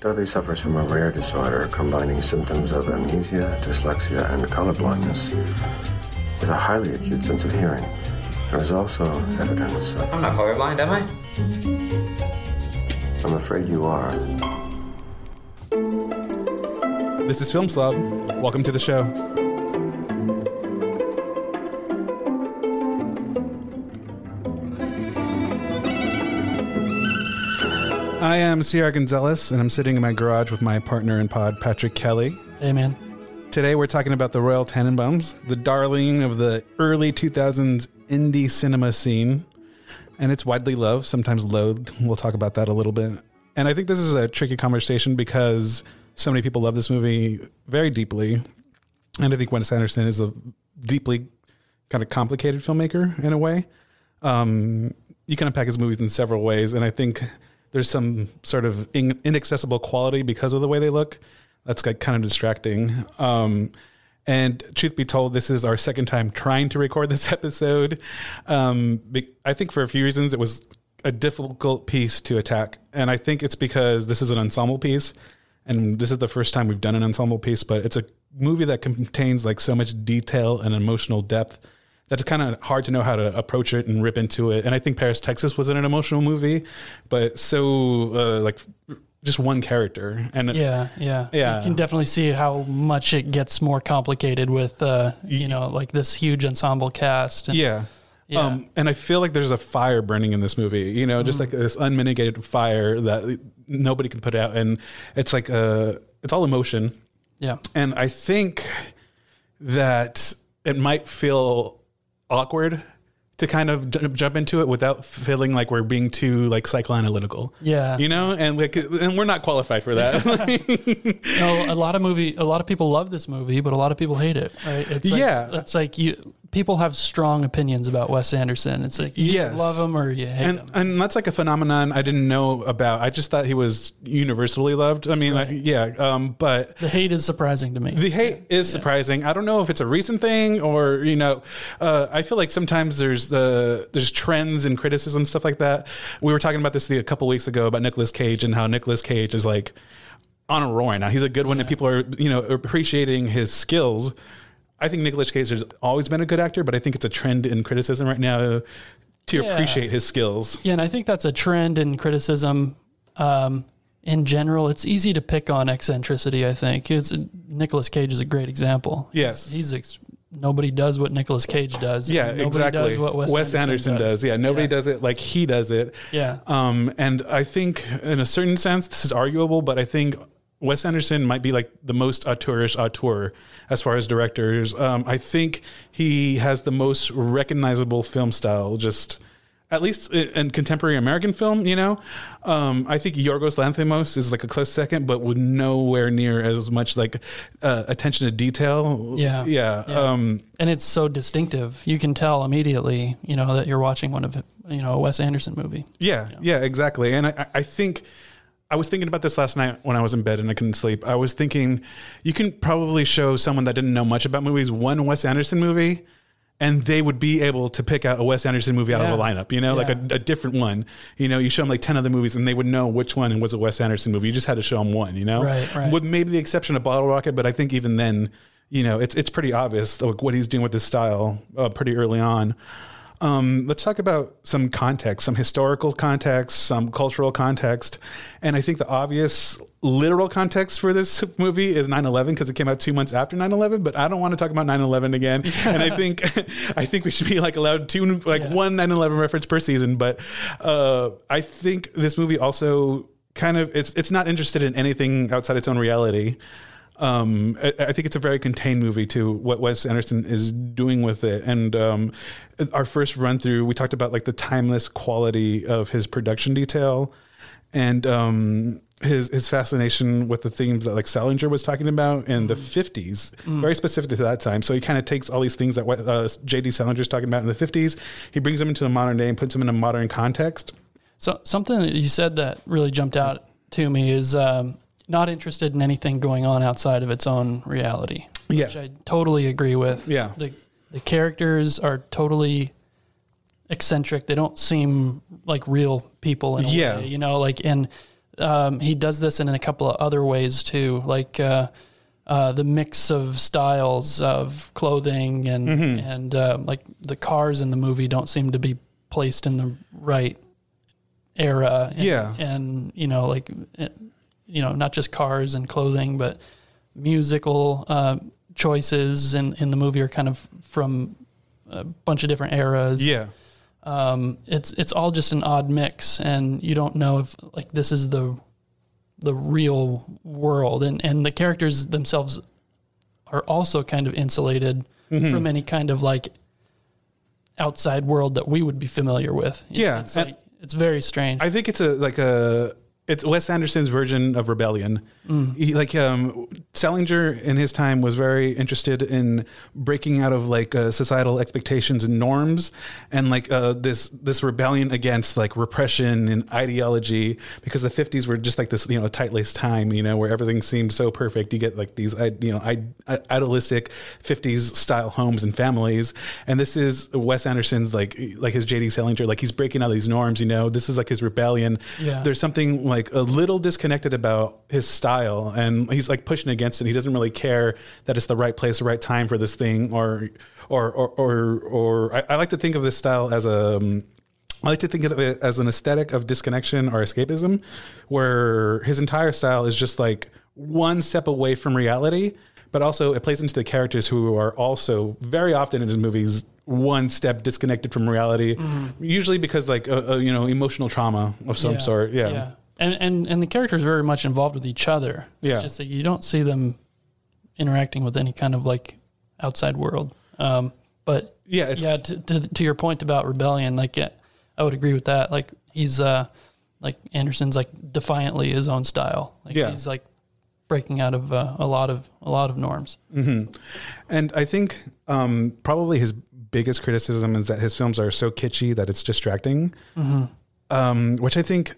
Dudley suffers from a rare disorder combining symptoms of amnesia, dyslexia, and colorblindness with a highly acute sense of hearing. There is also evidence of. I'm not colorblind, am I? I'm afraid you are. This is Film Slob. Welcome to the show. I am Sierra Gonzalez, and I'm sitting in my garage with my partner in pod, Patrick Kelly. Hey, man. Today we're talking about the Royal Tenenbaums, the darling of the early 2000s indie cinema scene. And it's widely loved, sometimes loathed. We'll talk about that a little bit. And I think this is a tricky conversation because so many people love this movie very deeply. And I think Wes Anderson is a deeply kind of complicated filmmaker in a way. Um, you can unpack his movies in several ways. And I think there's some sort of in, inaccessible quality because of the way they look. That's like kind of distracting. Um, and truth be told, this is our second time trying to record this episode. Um, I think for a few reasons it was a difficult piece to attack, and I think it's because this is an ensemble piece, and this is the first time we've done an ensemble piece. But it's a movie that contains like so much detail and emotional depth that it's kind of hard to know how to approach it and rip into it. And I think Paris, Texas was an emotional movie, but so uh, like just one character. And yeah, yeah, yeah. You can definitely see how much it gets more complicated with uh, you know like this huge ensemble cast. And, yeah. Yeah. Um, and I feel like there's a fire burning in this movie, you know, just mm. like this unmitigated fire that nobody can put out. And it's like, uh, it's all emotion. Yeah. And I think that it might feel awkward to kind of j- jump into it without feeling like we're being too like psychoanalytical. Yeah, you know, and like, and we're not qualified for that. no, a lot of movie, a lot of people love this movie, but a lot of people hate it. Right? It's like, yeah, it's like you people have strong opinions about Wes Anderson. It's like you yes. love him or you hate and, him. And that's like a phenomenon I didn't know about. I just thought he was universally loved. I mean, right. like, yeah, um, but the hate is surprising to me. The hate yeah. is surprising. I don't know if it's a recent thing or you know, uh, I feel like sometimes there's uh, there's trends and criticism stuff like that. We were talking about this a couple weeks ago about Nicolas Cage and how Nicolas Cage is like on a roll now. He's a good one, yeah. and people are you know appreciating his skills I think Nicolas Cage has always been a good actor, but I think it's a trend in criticism right now to yeah. appreciate his skills. Yeah, and I think that's a trend in criticism um, in general. It's easy to pick on eccentricity. I think it's Nicolas Cage is a great example. Yes, he's, he's ex- nobody does what Nicolas Cage does. Yeah, nobody exactly. Does what Wes, Wes Anderson, Anderson does. does. Yeah, nobody yeah. does it like he does it. Yeah. Um, and I think in a certain sense this is arguable, but I think Wes Anderson might be like the most auteurish auteur as far as directors. Um, I think he has the most recognizable film style, just at least in contemporary American film. You know, um, I think Yorgos Lanthimos is like a close second, but with nowhere near as much like uh, attention to detail. Yeah, yeah. yeah. Um, and it's so distinctive. You can tell immediately, you know, that you're watching one of you know a Wes Anderson movie. Yeah, know? yeah, exactly. And I, I think I was thinking about this last night when I was in bed and I couldn't sleep. I was thinking you can probably show someone that didn't know much about movies one Wes Anderson movie and they would be able to pick out a Wes Anderson movie out yeah. of a lineup, you know, yeah. like a, a, different one. You know, you show them like 10 other movies and they would know which one was a Wes Anderson movie. You just had to show them one, you know, right, right. with maybe the exception of Bottle Rocket. But I think even then, you know, it's, it's pretty obvious like, what he's doing with this style uh, pretty early on. Um, let's talk about some context, some historical context, some cultural context. And I think the obvious literal context for this movie is 9-11 because it came out two months after 9-11 but i don't want to talk about 9-11 again and i think i think we should be like allowed two like yeah. one 9-11 reference per season but uh, i think this movie also kind of it's it's not interested in anything outside its own reality um, I, I, think it's a very contained movie to what Wes Anderson is doing with it. And um, our first run through, we talked about like the timeless quality of his production detail and um, his his fascination with the themes that like Salinger was talking about in the 50s, mm. very specific to that time. So he kind of takes all these things that uh, J.D. Salinger is talking about in the 50s, he brings them into the modern day and puts them in a modern context. So something that you said that really jumped out to me is um, not interested in anything going on outside of its own reality. Yeah. Which I totally agree with. Yeah. The, the characters are totally eccentric. They don't seem like real people in a yeah. way, you know, like, and um, he does this in a couple of other ways too, like uh, uh, the mix of styles of clothing and Mm-hmm. and uh, like the cars in the movie don't seem to be placed in the right era. And, Yeah. and you know, like you know, not just cars and clothing, but musical uh, choices in in the movie are kind of from a bunch of different eras Yeah. um, it's it's all just an odd mix, and you don't know if like this is the the real world, and and the characters themselves are also kind of insulated Mm-hmm. from any kind of like outside world that we would be familiar with. Yeah, it's like it's very strange. I think it's a like a it's Wes Anderson's version of rebellion. He, like um, Salinger in his time was very interested in breaking out of like uh, societal expectations and norms, and like uh, this this rebellion against like repression and ideology. Because the fifties were just like this you know tight laced time, you know, where everything seemed so perfect. You get like these i- you know idealistic fifties style homes and families, and this is Wes Anderson's like like his J.D. Salinger, like he's breaking out of these norms. You know, this is like his rebellion. Yeah. There's something like a little disconnected about his style, and he's like pushing against it. He doesn't really care that it's the right place, the right time for this thing, or or or or, or I, I like to think of this style as a. um, I like to think of it as an aesthetic of disconnection or escapism, where his entire style is just like one step away from reality, but also it plays into the characters who are also very often in his movies one step disconnected from reality, usually because like uh, uh, you know emotional trauma of some Yeah, sort. Yeah. And and and the characters are very much involved with each other. Yeah. It's just that you don't see them interacting with any kind of like outside world. Um, but Yeah, it's- yeah. To, to to your point about rebellion, like yeah, I would agree with that. Like he's uh like Anderson's like defiantly his own style. Like Yeah. he's like breaking out of uh, a lot of a lot of norms. And I think um, probably his biggest criticism is that his films are so kitschy that it's distracting, um, which I think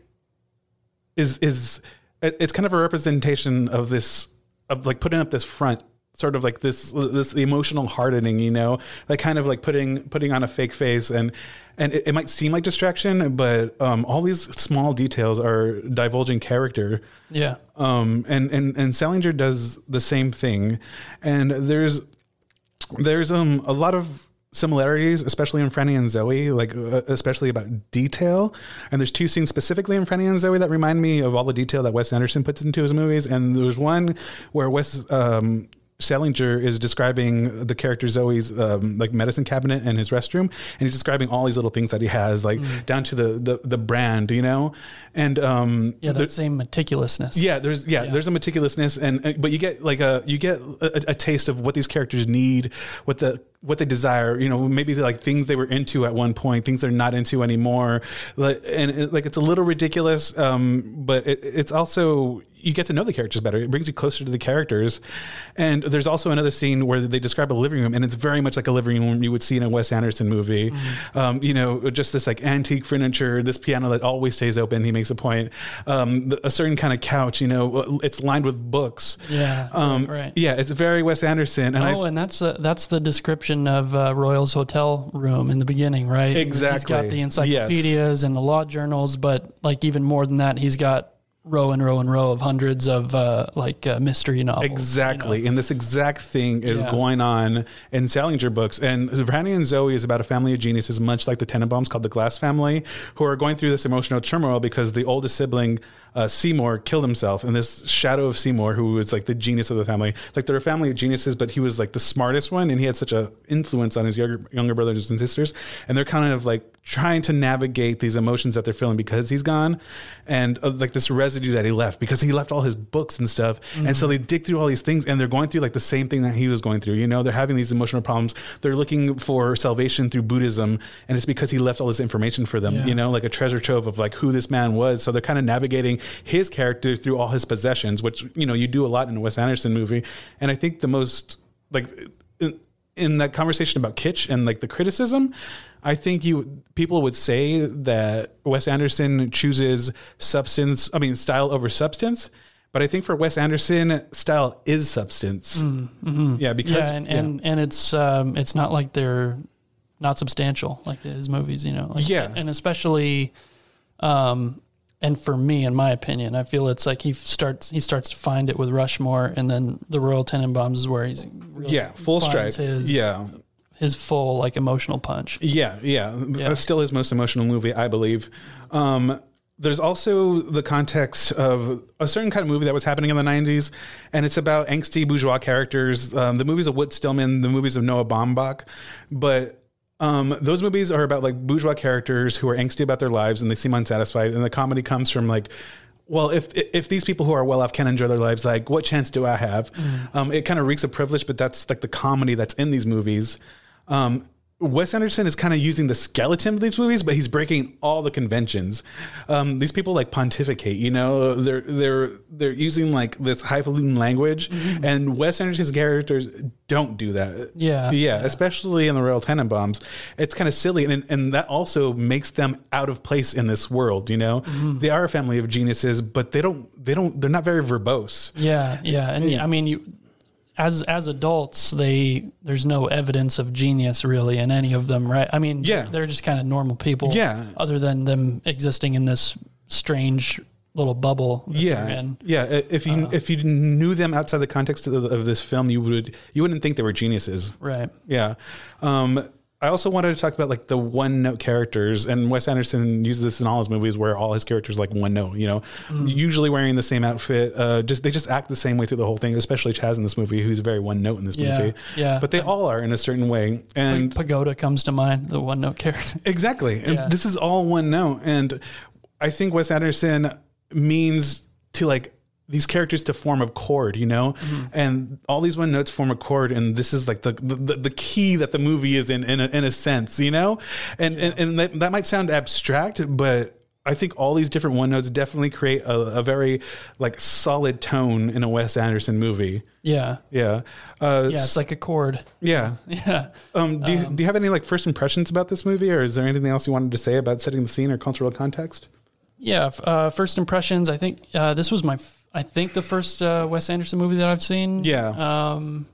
is is it's kind of a representation of this of like putting up this front sort of like this this emotional hardening you know? Like kind of like putting putting on a fake face and and it, it might seem like distraction but um, all these small details are divulging character. Yeah. um, and and and Salinger does the same thing, and there's there's um a lot of similarities, especially in Franny and Zooey, like uh, especially about detail. And there's two scenes specifically in Franny and Zooey that remind me of all the detail that Wes Anderson puts into his movies. And there's one where Wes um, Salinger is describing the character Zooey's um, like medicine cabinet and his restroom, and he's describing all these little things that he has, like down to the the, the brand, you know, and um, Yeah. there- That same meticulousness. yeah, there's yeah, there's a meticulousness and uh, but you get like a you get a, a taste of what these characters need, what the what they desire, you know, maybe like things they were into at one point, things they're not into anymore. Like and it, like it's a little ridiculous um but it, it's also you get to know the characters better. It brings you closer to the characters. And there's also another scene where they describe a living room and it's very much like a living room you would see in a Wes Anderson movie. Um, you know, just this like antique furniture, this piano that always stays open, he makes a point. Um, a certain kind of couch, you know, it's lined with books. Yeah. Um, right. Yeah, it's very Wes Anderson. And oh, I, and that's uh, that's the description of uh, Royal's hotel room in the beginning, right? Exactly. He's got the encyclopedias and the law journals, but like even more than that, he's got row and row and row of hundreds of uh, like uh, mystery novels. you know? Exactly. And this exact thing is Yeah. going on in Salinger books. And Franny and Zooey is about a family of geniuses, much like the Tenenbaums called the Glass family, who are going through this emotional turmoil because the oldest sibling, uh, Seymour, killed himself. And this shadow of Seymour, who was like the genius of the family, like they're a family of geniuses, but he was like the smartest one. And he had such an influence on his younger, younger brothers and sisters. And they're kind of like trying to navigate these emotions that they're feeling because he's gone and uh, like this residue that he left because he left all his books and stuff and so they dig through all these things and they're going through like the same thing that he was going through you know they're having these emotional problems they're looking for salvation through buddhism and it's because he left all this information for them Yeah. you know like a treasure trove of like who this man was so they're kind of navigating his character through all his possessions which you know you do a lot in a wes anderson movie and i think the most like in, in that conversation about kitsch and like the criticism, I think you people would say that Wes Anderson chooses substance, I mean style over substance. But I think for Wes Anderson, style is substance. Yeah, because yeah, and, and and it's um, it's not like they're not substantial like his movies, you know. Like, Yeah. and especially, um, and for me, in my opinion, I feel it's like he starts he starts to find it with Rushmore, and then the Royal Tenenbaums is where he's really yeah, full strike. His, yeah, his full like emotional punch. Yeah, yeah. Yeah. That's still his most emotional movie, I believe. Um, there's also the context of a certain kind of movie that was happening in the 90s, and it's about angsty bourgeois characters. Um, the movies of Whit Stillman, the movies of Noah Baumbach. But um, those movies are about like bourgeois characters who are angsty about their lives and they seem unsatisfied. And the comedy comes from like, well, if if these people who are well off can enjoy their lives, like what chance do I have? Um, it kind of reeks of privilege, but that's like the comedy that's in these movies. Um, Wes Anderson is kind of using the skeleton of these movies, but he's breaking all the conventions. Um, these people like pontificate, you know, they're they're they're using like this highfalutin language, and Wes Anderson's characters don't do that. Yeah. yeah, especially in the Royal Tenenbaums, it's kind of silly, and and that also makes them out of place in this world. You know, they are a family of geniuses, but they don't they don't they're not very verbose. Yeah, yeah, and I mean, you as as adults, they there's no evidence of genius really in any of them, right? I mean, Yeah. they're just kind of normal people. Yeah. other than them existing in this strange little bubble. that Yeah, in. yeah. If you if you knew them outside the context of, of this film, you would you wouldn't think they were geniuses. right. Yeah. Um, I also wanted to talk about like the one note characters, and Wes Anderson uses this in all his movies, where all his characters like one note. You know, usually wearing the same outfit. Uh, just they just act the same way through the whole thing. Especially Chas in this movie, who's very one note in this Yeah, movie. yeah. But they all are in a certain way, and Like Pagoda comes to mind, the one note character. Exactly. And Yeah. this is all one note. And I think Wes Anderson means to like these characters to form a chord, you know? And all these one notes form a chord. And this is like the the, the key that the movie is in in a, in a sense, you know? And and, and that, that might sound abstract, but I think all these different one notes definitely create a, a very like solid tone in a Wes Anderson movie. Yeah, Yeah. Uh, yeah, it's like a chord. yeah. Yeah. Um, do you do you have any like first impressions about this movie, or is there anything else you wanted to say about setting the scene or cultural context? Yeah, uh, first impressions. I think uh, this was my, I think the first uh, Wes Anderson movie that I've seen. Yeah. Um,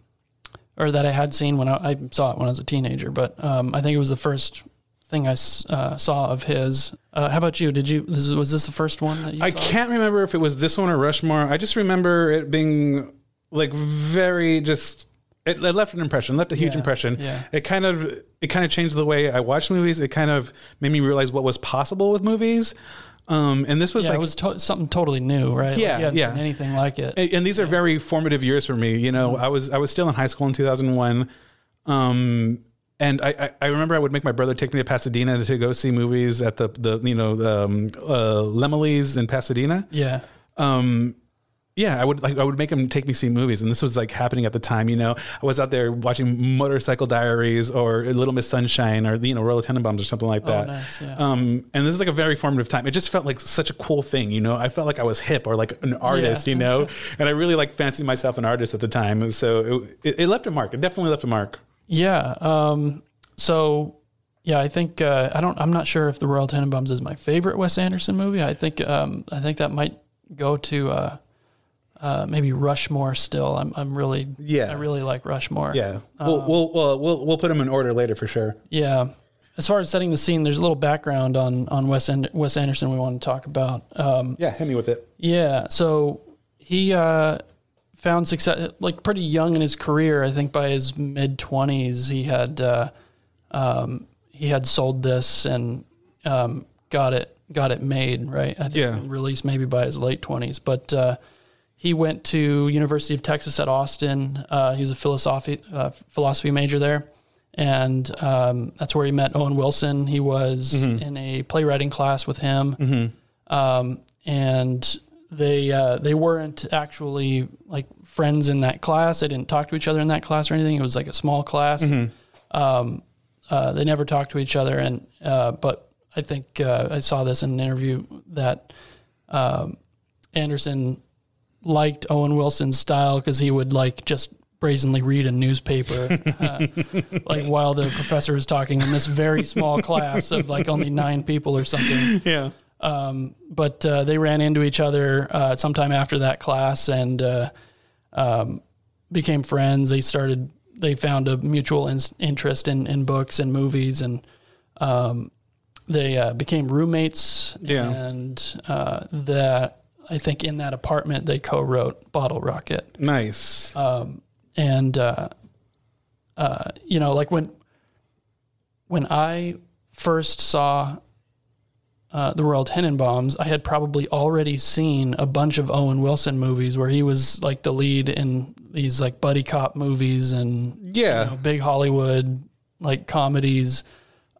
or that I had seen when I, I saw it when I was a teenager. But um, I think it was the first thing I uh, saw of his. Uh, how about you? Did you? This, was this the first one that you? I saw? can't remember if it was this one or Rushmore. I just remember it being like very just. It, it left an impression, left a huge Yeah, impression. yeah. It kind of it kind of changed the way I watched movies. It kind of made me realize what was possible with movies. Um, and this was Yeah, like it was to- something totally new, right? Like, Yeah, you yeah. anything like it. and, and these are very formative years for me. You know, I was I was still in high school in 2001, um, and I, I, I remember I would make my brother take me to Pasadena to go see movies at the the you know the um, uh, Laemmle's in Pasadena. yeah, Um, yeah, I would like I would make him take me see movies, and this was like happening at the time. You know, I was out there watching Motorcycle Diaries or Little Miss Sunshine or you know Royal Tenenbaums or something like that. Oh, nice, yeah. Um, and this is like a very formative time. It just felt like such a cool thing. You know, I felt like I was hip or like an artist. Yeah. You know, and I really like fancied myself an artist at the time. And so it, it, it left a mark. It definitely left a mark. yeah. Um, so yeah, I think uh, I don't. I'm not sure if the Royal Tenenbaums is my favorite Wes Anderson movie. I think um, I think that might go to uh, uh, maybe Rushmore. Still, I'm I'm really Yeah. I really like Rushmore. Yeah, we'll, we'll we'll we'll we'll put them in order later for sure. Yeah. As far as setting the scene, there's a little background on on Wes, An- Wes Anderson we want to talk about. Um, Yeah, hit me with it. yeah, so he uh, found success like pretty young in his career. I think by his mid twenties, he had uh, um, he had sold this and um, got it got it made right. I think Yeah. released maybe by his late twenties, but. He went to University of Texas at Austin. Uh, he was a philosophy uh, philosophy major there, and um, that's where he met Owen Wilson. He was in a playwriting class with him, um, and they uh, they weren't actually like friends in that class. They didn't talk to each other in that class or anything. It was like a small class. Um, uh, they never talked to each other, and uh, but I think uh, I saw this in an interview that um, Anderson liked Owen Wilson's style because he would like just brazenly read a newspaper uh, like while the professor was talking in this very small class of like only nine people or something Yeah. um, but uh, they ran into each other uh, sometime after that class and uh, um, became friends. They started. They found a mutual in- interest in, in books and movies, and um, they uh, became roommates. Yeah. And uh, that I think in that apartment they co-wrote Bottle Rocket. Nice. Um, and uh, uh, you know, like when when I first saw uh, the Royal Tenenbaums, I had probably already seen a bunch of Owen Wilson movies where he was like the lead in these like buddy cop movies and yeah. you know, big Hollywood like comedies.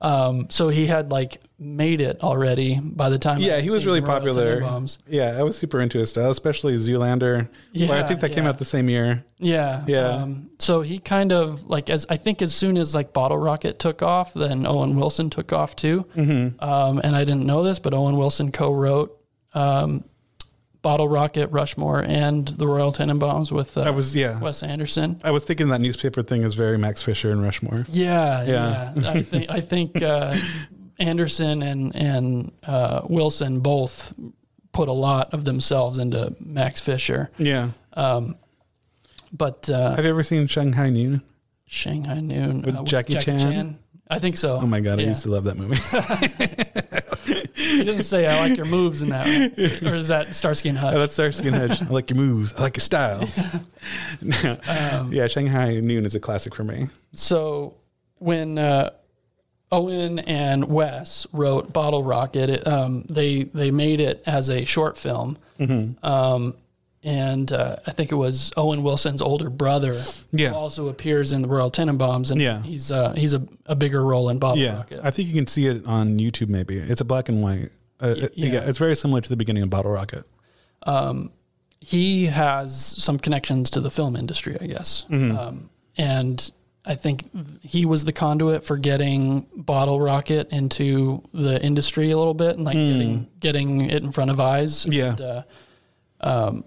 Um, so he had like made it already by the time. Yeah, he was really Royal popular. Tenenbaums. Yeah, I was super into his style, especially Zoolander. Yeah, I think that came out the same year. Yeah. Yeah. Um, so he kind of like as I think as soon as like Bottle Rocket took off, then Owen Wilson took off too. Mm-hmm. Um, and I didn't know this, but Owen Wilson co-wrote um, Bottle Rocket, Rushmore, and the Royal Tenenbaums with uh, I was yeah. Wes Anderson. I was thinking that newspaper thing is very Max Fisher and Rushmore. Yeah, Yeah. yeah. I think I think uh, Anderson and and uh, Wilson both put a lot of themselves into Max Fisher. Yeah. Um, but uh, Have you ever seen Shanghai Noon? Shanghai Noon With uh, Jackie Chan? I think so. Oh my god, I used to love that movie. He didn't say I like your moves in that, one. or is that Starsky and Oh, Hutch? that's Starsky and Hutch. I like your moves. I like your style. Um, yeah, Shanghai Noon is a classic for me. So when uh, Owen and Wes wrote Bottle Rocket, it, um, they they made it as a short film, Mm-hmm. um, and uh, I think it was Owen Wilson's older brother Yeah. who also appears in the Royal Tenenbaums, and Yeah. he's uh, he's a, a bigger role in Bottle Yeah, Rocket. I think you can see it on YouTube. Maybe it's a black and white. Uh, it- yeah. yeah. it's very similar to the beginning of Bottle Rocket. he has some connections to the film industry, I guess. Mm-hmm. Um, and I think he was the conduit for getting Bottle Rocket into the industry a little bit and like getting getting it in front of eyes. Yeah. And, uh, um,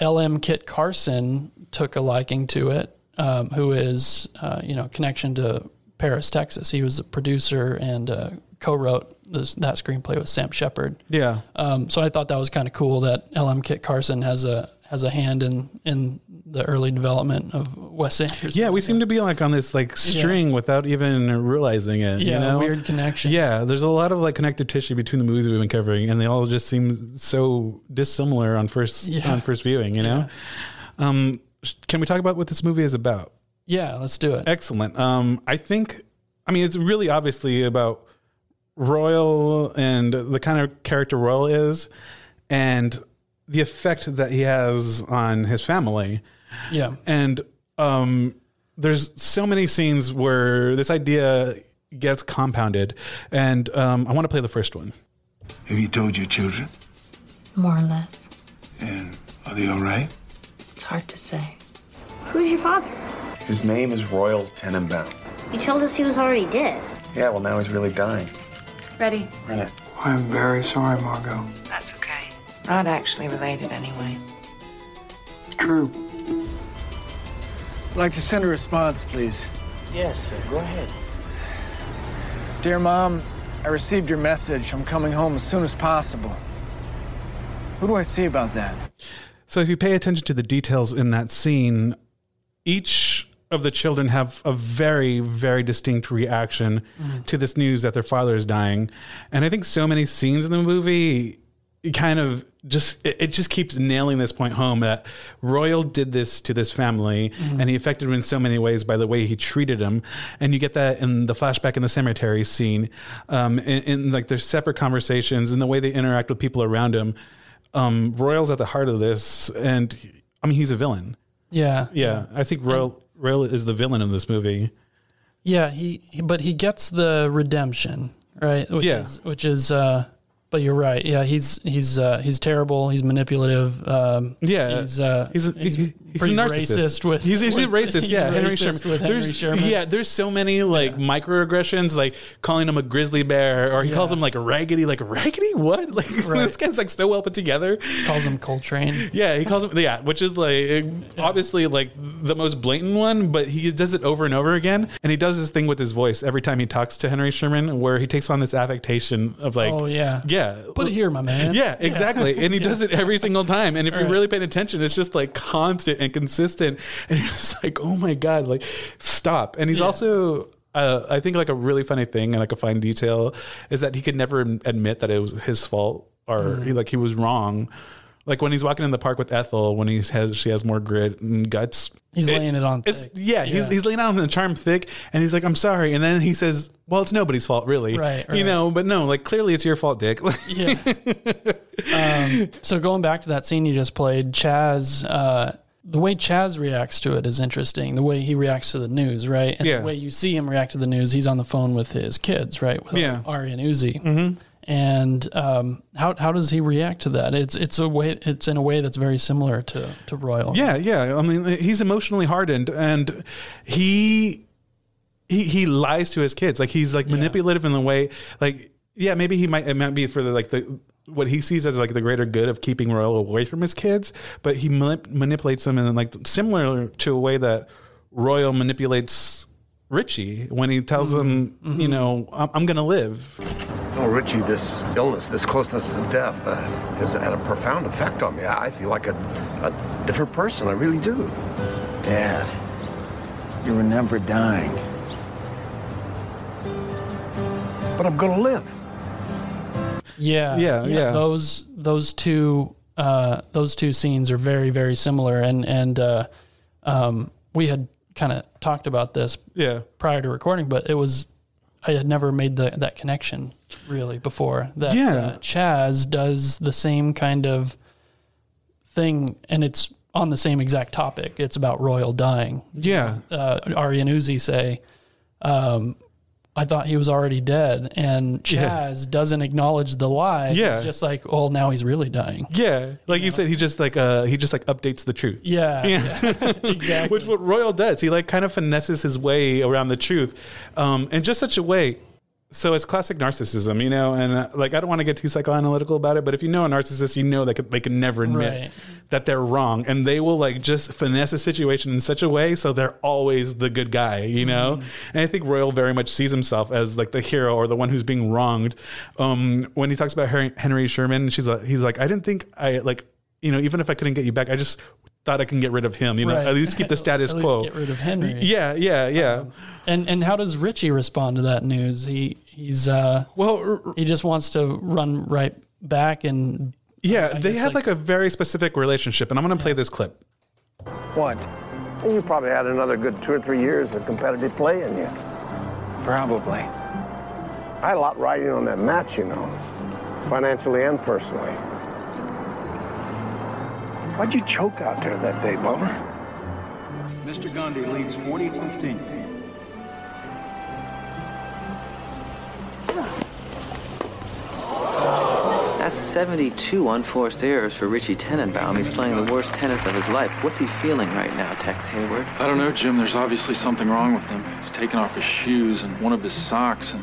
LM Kit Carson took a liking to it, um, who is uh, you know connection to Paris, Texas. He was a producer and uh, co-wrote this, that screenplay with Sam Shepard. Yeah, Um, so I thought that was kind of cool that LM Kit Carson has a has a hand in in the early development of Wes Anderson. yeah. We seem to be like on this like string without even realizing it. yeah you know? weird connection. Yeah, there's a lot of like connective tissue between the movies we've been covering, and they all just seem so dissimilar on first Yeah. on first viewing. You know, um, can we talk about what this movie is about? yeah. Let's do it. Excellent. Um, I think, I mean, it's really obviously about Royal and the kind of character Royal is, and the effect that he has on his family. Yeah, And um, there's so many scenes where this idea gets compounded, and um, I want to play the first one. Have you told your children? More or less. And are they all right? It's hard to say. Who's your father? His name is Royal Tenenbaum. You told us he was already dead. Yeah, well, now he's really dying. Ready? Run it. I'm very sorry, Margot. That's okay. Not actually related anyway. True. I'd like to send a response, please. Yes, sir. Go ahead. Dear Mom, I received your message. I'm coming home as soon as possible. Who do I see about that? So if you pay attention to the details in that scene, each of the children have a very, very distinct reaction mm. to this news that their father is dying. And I think so many scenes in the movie it kind of just it, it just keeps nailing this point home that Royal did this to this family and he affected them in so many ways by the way he treated them. And you get that in the flashback in the cemetery scene, um, in, in like their separate conversations and the way they interact with people around him um, Royal's at the heart of this, and I mean he's a villain. yeah, Yeah, I think Royal Royal is the villain of this movie. yeah. He, he but he gets the redemption, right? Which Yeah. is, which is. Uh, but you're right. Yeah, he's he's uh, he's terrible. He's manipulative. Um, Yeah, he's uh, he's a, he's, he's a pretty narcissist. racist with. he's, he's with- racist. he's yeah, Henry Sherman. With Henry Sherman. Yeah, there's so many like microaggressions, like calling him a grizzly bear, or he calls him like a raggedy, like raggedy. What? Like Right. this guy's like so well put together. He calls him Coltrane. Yeah, he calls him yeah, which is like obviously like the most blatant one, but he does it over and over again, and he does this thing with his voice every time he talks to Henry Sherman, where he takes on this affectation of like, Oh yeah. yeah, Put it here, my man. Yeah, exactly. And he does it every single time. And if you're really paying attention, it's just like constant and consistent. And just like, oh my God, like stop. And he's also uh, I think like a really funny thing and like a fine detail is that he could never admit that it was his fault or he, like he was wrong. Like when he's walking in the park with Ethel, when he has she has more grit and guts. He's laying it on It's thick. yeah, he's Yeah. he's laying out on the charm thick, and he's like, "I'm sorry," and then he says, "Well, it's nobody's fault, really." Right, You know, but no, like clearly it's your fault, Dick. Yeah. um, so going back to that scene you just played, Chas, uh, the way Chas reacts to it is interesting. The way he reacts to the news, right? And Yeah. the way you see him react to the news, he's on the phone with his kids, right? With Yeah. Ari and Uzi. Mm-hmm. And um, how how does he react to that? It's it's a way it's in a way that's very similar to to Royal. Yeah, yeah. I mean, he's emotionally hardened, and he he he lies to his kids. Like he's like manipulative in the way, like yeah, maybe he might it might be for the like the what he sees as like the greater good of keeping Royal away from his kids, but he manip- manipulates them in like similar to a way that Royal manipulates Richie when he tells him, you know, I'm, I'm going to live. Richie, this illness, this closeness to death, uh, has had a profound effect on me. I feel like a, a different person. I really do. Dad, you were never dying. But I'm gonna live. Yeah, Yeah, yeah. Those those two uh, those two scenes are very very similar, and and uh, um, we had kind of talked about this Yeah. prior to recording, but it was I had never made the that connection really before. That Yeah. uh, Chas does the same kind of thing, and it's on the same exact topic. It's about Royal dying. Yeah. Uh, Ari and Uzi say, um, "I thought he was already dead," and Yeah. Chas doesn't acknowledge the lie. Yeah. He's just like, "Oh, now he's really dying." Yeah. Like you said, he just like, uh, he just like updates the truth. Yeah, Yeah. exactly. Which what Royal does. He like kind of finesses his way around the truth, um, in just such a way. So it's classic narcissism, you know, and uh, like I don't want to get too psychoanalytical about it, but if you know a narcissist, you know they they can never admit Right. that they're wrong, and they will like just finesse a situation in such a way so they're always the good guy, you know. And I think Royal very much sees himself as like the hero or the one who's being wronged. Um, when he talks about Henry, Henry Sherman, she's like, he's like, I didn't think I like, you know, even if I couldn't get you back, I just thought I can get rid of him, you know, Right. at least keep the status quo. get rid of Henry. Yeah, yeah, yeah. And and how does Richie respond to that news? He he's uh well r- he just wants to run right back and yeah, I they had have like, a very specific relationship, and I'm going to play this clip. What? You probably had another good two or three years of competitive play in you. Probably. I had a lot riding on that match, you know, financially and personally. Why'd you choke out there that day, Bummer? Mr. Gandhi leads 40-15. That's 72 unforced errors for Richie Tenenbaum. He's playing the worst tennis of his life. What's he feeling right now, Tex Hayward? I don't know, Jim. There's obviously something wrong with him. He's taken off his shoes and one of his socks, and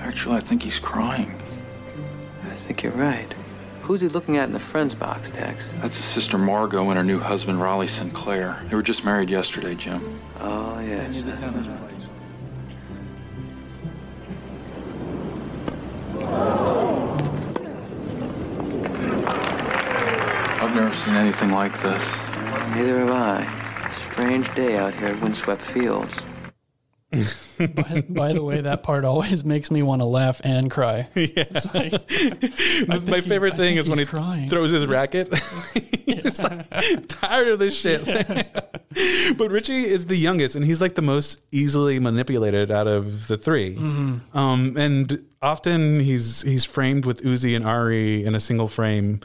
actually, I think he's crying. I think you're right. Who's he looking at in the friends box, Tex? That's his sister Margot and her new husband Raleigh St. Clair. They were just married yesterday, Jim. Oh, yes. I've never seen anything like this. Neither have I. Strange day out here at Windswept Fields. by, by the way, that part always makes me want to laugh and cry. Yeah. It's like, My favorite I thing is when he he's crying. throws his racket. He's like tired of this shit. but Richie is the youngest, and he's like the most easily manipulated out of the 3 Mm-hmm. Um, and often he's he's framed with Uzi and Ari in a single frame.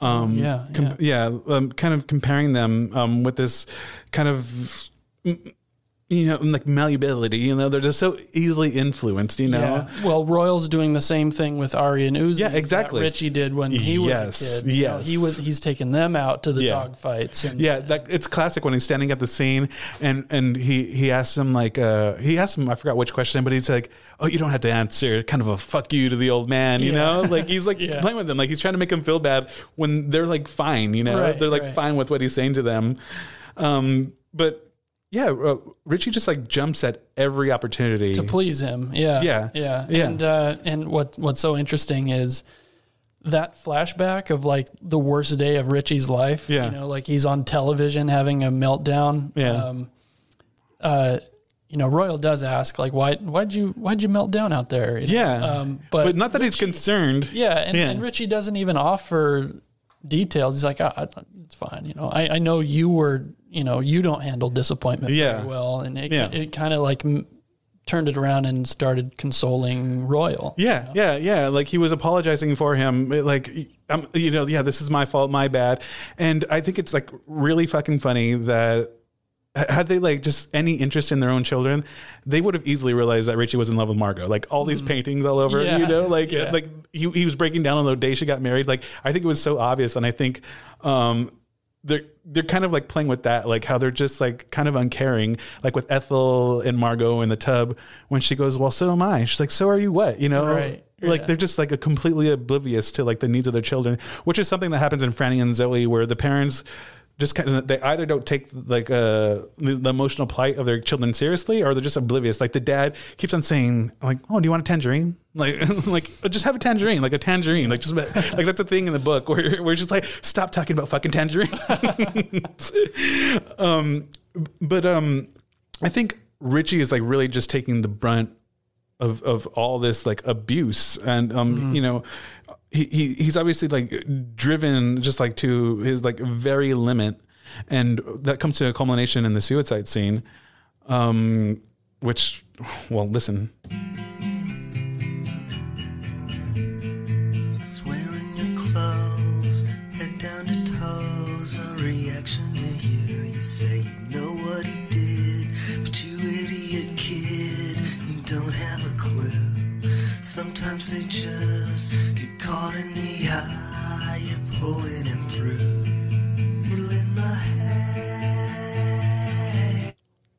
Um, Yeah, com- yeah, um, kind of comparing them um, with this kind of. You know, like malleability. You know, they're just so easily influenced. You know, Yeah. Well, Royal's doing the same thing with Ari and Uzi. Yeah, that exactly. Richie did when he Yes, was a kid. You know, he was. He's taking them out to the Yeah. dog fights. And Yeah, that it's classic when he's standing at the scene and and he he asks him like uh he asks him I forgot which question, but he's like, "Oh, you don't have to answer." Kind of a fuck you to the old man, you Yeah. know? Like he's like playing with them, like he's trying to make him feel bad when they're like fine, you know? Right, they're like right. fine with what he's saying to them. Um, but yeah, uh, Richie just like jumps at every opportunity to please him. Yeah, Yeah. yeah, Yeah. And uh, and what what's so interesting is that flashback of like the worst day of Richie's life. Yeah. you know, like he's on television having a meltdown. Yeah. Um, uh, you know, Royal does ask like, why why'd you why'd you melt down out there? You know? Yeah. um, but, but, not that he's concerned. yeah, and, Yeah. and Richie doesn't even offer details. He's like, ah, it's fine. You know, I, I know you were, you know, you don't handle disappointment Yeah. very well, and it Yeah. it kind of like m- turned it around and started consoling Royal. Yeah, yeah, yeah. Like he was apologizing for him. Like, um, you know, yeah, this is my fault, my bad. And I think it's like really fucking funny that had they like just any interest in their own children, they would have easily realized that Richie was in love with Margot. Like all these paintings all over, Yeah. you know, like Yeah. like he, he was breaking down on the day she got married. Like I think it was so obvious, and I think um they're they're kind of like playing with that, like how they're just like kind of uncaring, like with Ethel and Margot in the tub when she goes, "Well, so am I." She's like, "So are you? What you know?" Right. Like Yeah. they're just like a completely oblivious to like the needs of their children, which is something that happens in Franny and Zooey, where the parents just kind of they either don't take like uh the, the emotional plight of their children seriously, or they're just oblivious. Like the dad keeps on saying, like, "Oh, do you want a tangerine?" Like, like just have a tangerine, like a tangerine, like just like that's a thing in the book where it's just like stop talking about fucking tangerine. um, but um, I think Richie is like really just taking the brunt of of all this like abuse and um you know he, he he's obviously like driven just like to his like very limit. And that comes to a culmination in the suicide scene um which well listen. Wearing your clothes,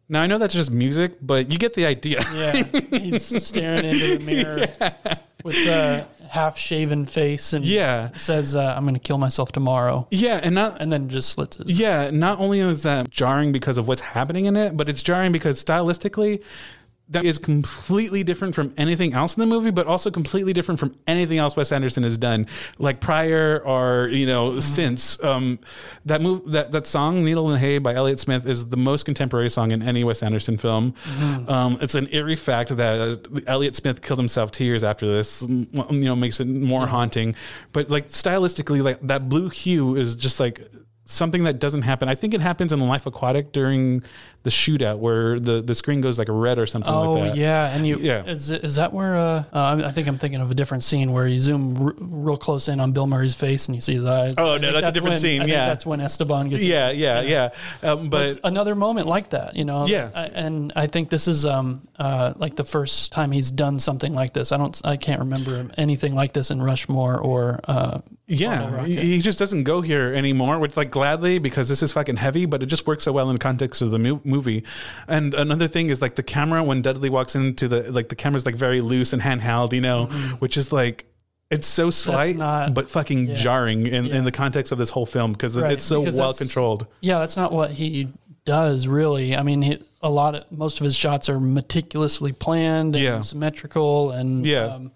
now i know that's just music but you get the idea Yeah, he's staring into the mirror with a half-shaven face, and Yeah. says, uh, "I'm going to kill myself tomorrow." yeah and not And then just slits his. Yeah, not only is that jarring because of what's happening in it, but it's jarring because stylistically, that is completely different from anything else in the movie, but also completely different from anything else Wes Anderson has done, like prior or you know since. Um, that move, that that song "Needle in the Hay" by Elliott Smith is the most contemporary song in any Wes Anderson film. Um, it's an eerie fact that uh, Elliott Smith killed himself two years after this. You know, makes it more haunting. But like stylistically, like that blue hue is just like something that doesn't happen. I think it happens in Life Aquatic during the shootout where the, the screen goes like a red or something Oh like that. yeah, and you Yeah. is it- is that where uh, uh I think I'm thinking of a different scene where you zoom r- real close in on Bill Murray's face and you see his eyes. Oh, I no, think that's a different when- scene, I think yeah. that's when Esteban gets. Yeah, yeah, yeah. Um, But it's another moment like that, you know. Yeah. I, and I think this is um uh like the first time he's done something like this. I don't I can't remember anything like this in Rushmore or uh yeah, he he just doesn't go here anymore, which like gladly because this is fucking heavy, but it just works so well in the context of the mu- movie. And another thing is like the camera when Dudley walks into the like the camera's like very loose and handheld, you know, which is like it's so slight not- but fucking yeah. jarring in, Yeah. in the context of this whole film because Right, it's so because well controlled. Yeah, that's not what he does really. I mean, he, a lot of most of his shots are meticulously planned and Yeah. symmetrical, and Yeah. um,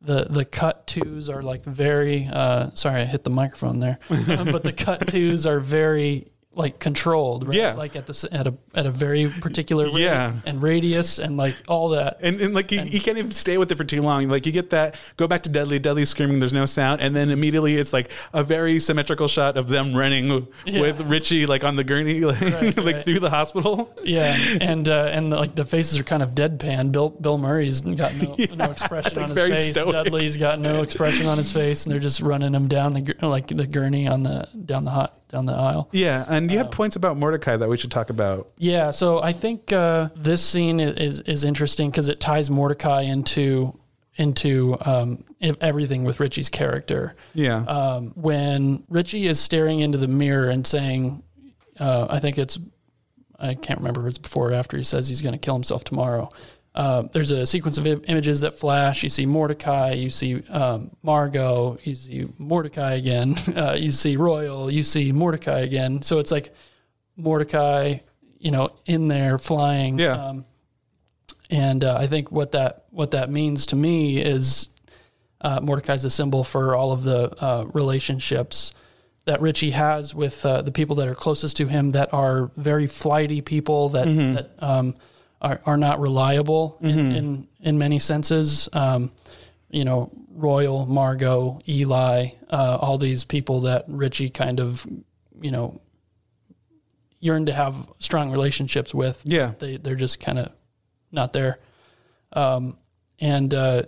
the the cut twos are like very. Uh, sorry, I hit the microphone there, Um, but the cut twos are very like controlled, right? Yeah. like at the at a at a very particular Yeah. and radius and like all that. And, and like you, you can't even stay with it for too long. Like you get that, go back to Dudley, Dudley screaming, there's no sound, and then immediately it's like a very symmetrical shot of them running Yeah. with Richie like on the gurney, like, like right. through the hospital. Yeah, and uh, and like the faces are kind of deadpan. Bill Bill Murray's got no, no expression on his face. stoic. Dudley's got no expression on his face, and they're just running him down the like the gurney on the down the hot down the aisle. Yeah, and Oh. you had points about Mordecai that we should talk about. Yeah, so I think uh, this scene is is interesting because it ties Mordecai into into um, everything with Richie's character. Yeah. Um, when Richie is staring into the mirror and saying, uh, I think it's, I can't remember if it's before or after he says he's going to kill himself tomorrow. Uh, there's a sequence of images that flash. You see Mordecai, you see um, Margot, you see Mordecai again, uh, you see Royal, you see Mordecai again. So it's like Mordecai, you know, in there flying. Yeah. Um, and uh, I think what that what that means to me is uh, Mordecai's a symbol for all of the uh, relationships that Richie has with uh, the people that are closest to him that are very flighty people that, Mm-hmm. that um, are, are not reliable in, in in many senses. Um, you know, Royal, Margot, Eli, uh, all these people that Richie kind of, you know, yearned to have strong relationships with. Yeah. They they're just kind of not there. Um, and uh,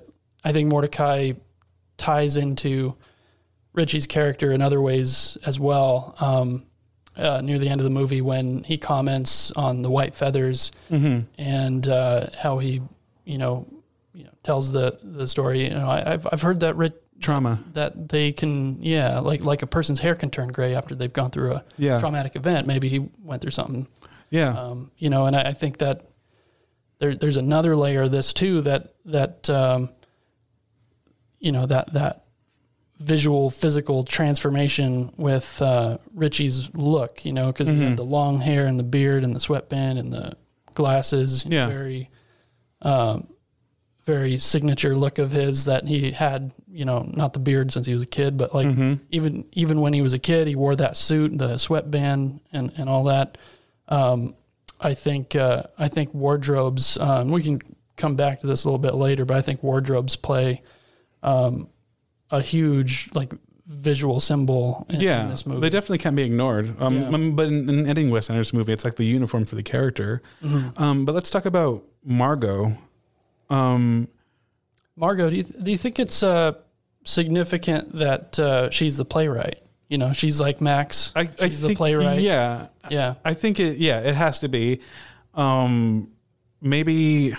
I think Mordecai ties into Richie's character in other ways as well. Um, uh, near the end of the movie, when he comments on the white feathers Mhm. and uh, how he, you know, you know, tells the the story. You know, I, I've I've heard that Rich trauma that they can, yeah, like like a person's hair can turn gray after they've gone through a Yeah. traumatic event. Maybe he went through something. Yeah. Um, you know, and I, I think that there, there's another layer of this too that that um, you know that that visual physical transformation with uh, Richie's look. You know, because he Mhm. had the long hair and the beard and the sweatband and the glasses. Yeah. very um, very signature look of his that he had. You know, not the beard since he was a kid, but like Mhm. even even when he was a kid, he wore that suit, the sweatband, and and all that. Um, I think uh, I think wardrobes. Um, we can come back to this a little bit later, but I think wardrobes play um, a huge like visual symbol in, yeah, in this movie. they definitely can't be ignored. Um, Yeah. um, but in, in Anderson movie, it's like the uniform for the character. Mhm. Um, but let's talk about Margot. Um, Margot, do you, do you think it's uh, significant that uh, she's the playwright? You know, she's like Max. I, she's I the think, playwright. Yeah, Yeah. I think it. Yeah, it has to be. Um, maybe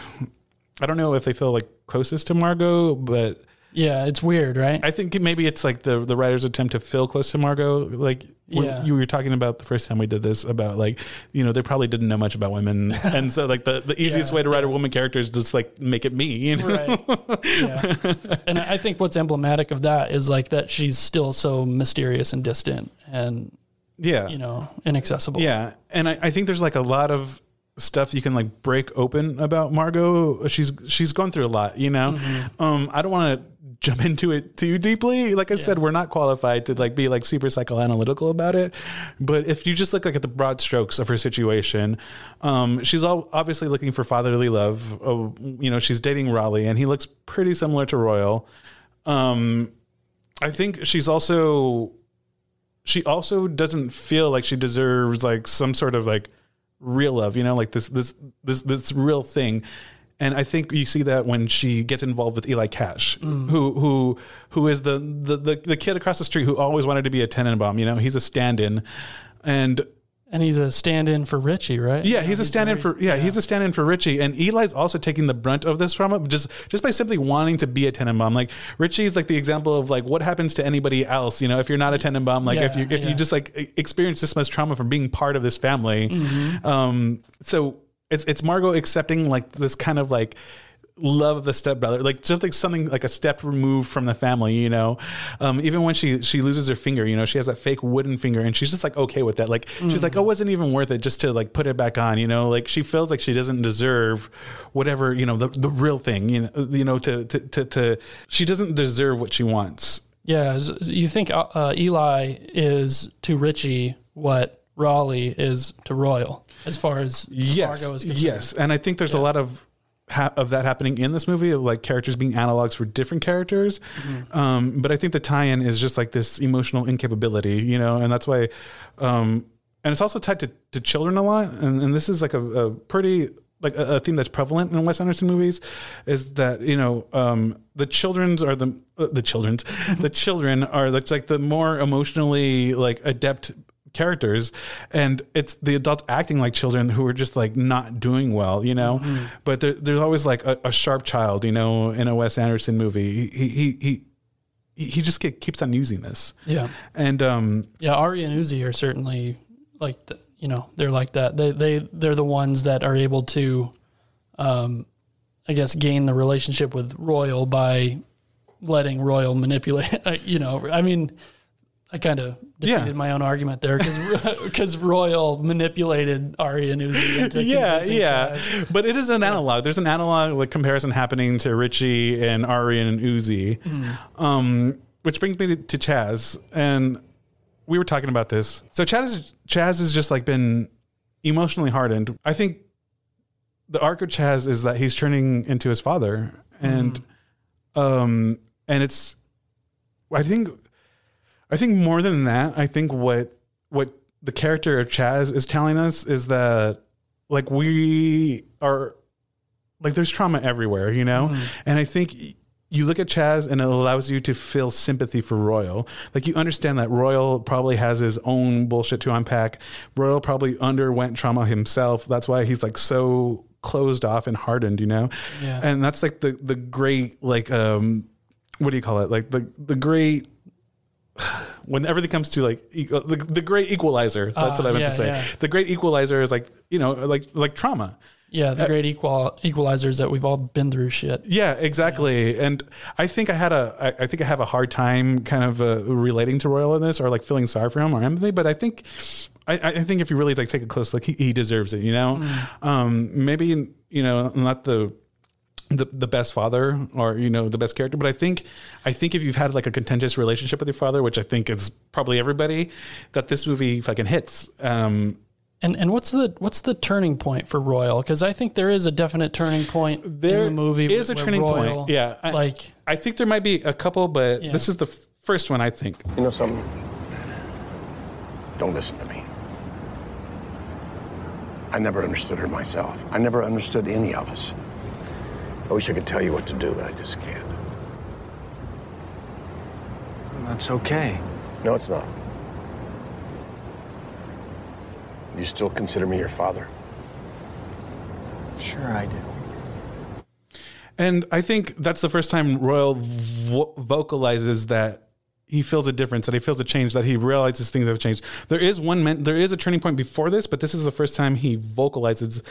I don't know if they feel like closest to Margot, but Yeah, it's weird, right? I think maybe it's like the the writer's attempt to feel close to Margot. Like Yeah. you were talking about the first time we did this about like you know they probably didn't know much about women, and so like the, the easiest Yeah, way to write a woman character is just like make it me. You know? Right. yeah. And I I think what's emblematic of that is like that she's still so mysterious and distant and Yeah. you know, inaccessible. Yeah, and I, I think there's like a lot of stuff you can like break open about Margot. She's she's gone through a lot, you know. Mm-hmm. Um, I don't want to jump into it too deeply. Like I said, we're not qualified to like be like super psychoanalytical about it. But if you just look like at the broad strokes of her situation, um, she's all obviously looking for fatherly love. Uh, you know, she's dating Raleigh, and he looks pretty similar to Royal. Um, I think she's also she also doesn't feel like she deserves like some sort of like real love, you know, like this this this this real thing. And I think you see that when she gets involved with Eli Cash, Mm. who who who is the, the the the kid across the street who always wanted to be a Tenenbaum. You know, he's a stand-in, and And he's a stand-in for Richie, right? yeah, he's a stand-in for yeah, he's a stand-in for Richie, and Eli's also taking the brunt of this from him just just by simply wanting to be a Tenenbaum. Like Richie's like the example of like what happens to anybody else, you know, if you're not a Tenenbaum, like if you if yeah. you just like experience this much trauma from being part of this family. Mhm. Um, so it's it's Margot accepting like this kind of like love of the stepbrother, like just like something like a step removed from the family, you know. Um, even when she she loses her finger, you know, she has that fake wooden finger, and she's just like okay with that. Like she's like, oh, it wasn't even worth it just to like put it back on, you know. Like she feels like she doesn't deserve whatever, you know, the the real thing, you know, you know, to to to, to she doesn't deserve what she wants. Yeah, you think uh, uh, Eli is to Richie what Raleigh is to Royal as far as yes, Margot is concerned. yes, and I think there's a lot of ha- of that happening in this movie of like characters being analogs for different characters. Mm-hmm. Um, but I think the tie-in is just like this emotional incapability, you know, and that's why. Um, and it's also tied to, to children a lot, and, and this is like a, a pretty like a, a theme that's prevalent in Wes Anderson movies, is that you know um, the children's are the uh, the children's the children are like, like the more emotionally like adept characters and it's the adults acting like children who are just like not doing well you know Mm-hmm. but there, there's always like a, a sharp child you know in a wes anderson movie he he he he just ke- keeps on using this Yeah. and um Yeah, Ari and Uzi are certainly like the, you know they're like that. They they they're the ones that are able to, um, I guess, gain the relationship with Royal by letting Royal manipulate. you know, I mean, I kind of defeated Yeah. my own argument there because because Royal manipulated Ari and Uzi. Into yeah yeah Chas. but it is an analog there's an analog like comparison happening to richie and ari and uzi Mhm. um which brings me to, to chas and we were talking about this so chas is chas has just like been emotionally hardened i think the arc of Chas is that he's turning into his father, and um, and it's I think I think more than that, I think what what the character of Chas is telling us is that like we are like there's trauma everywhere, you know? And I think you look at Chas and it allows you to feel sympathy for Royal. Like you understand that Royal probably has his own bullshit to unpack. Royal probably underwent trauma himself. That's why he's like so closed off and hardened, you know? Yeah. And that's like the the great like um what do you call it? Like the the great when everything comes to like the, the great equalizer that's Ah, what i meant yeah, to say. yeah. the great equalizer is like you know like like trauma. Yeah, the great equal equalizers that we've all been through shit. yeah exactly. And i think i had a I, I think i have a hard time kind of uh, relating to royal in this or like feeling sorry for him or empathy but i think i, I think if you really like take a close look he, he deserves it you know? Um maybe you know not the the, the best father or you know the best character but i think i think if you've had like a contentious relationship with your father which i think is probably everybody that this movie fucking hits um And and what's the what's the turning point for Royal? Because I think there is a definite turning point There in the movie. is a turning Royal, point. Yeah, I, like I think there might be a couple, but Yeah. this is the first one. I think. You know something? Don't listen to me. I never understood her myself. I never understood any of us. I wish I could tell you what to do, but I just can't. That's okay. No, it's not. You still consider me your father? Sure, I do. And I think that's the first time Royal vo- vocalizes that he feels a difference, that he feels a change, that he realizes things have changed. There is one, men- there is a turning point before this, but this is the first time he vocalizes,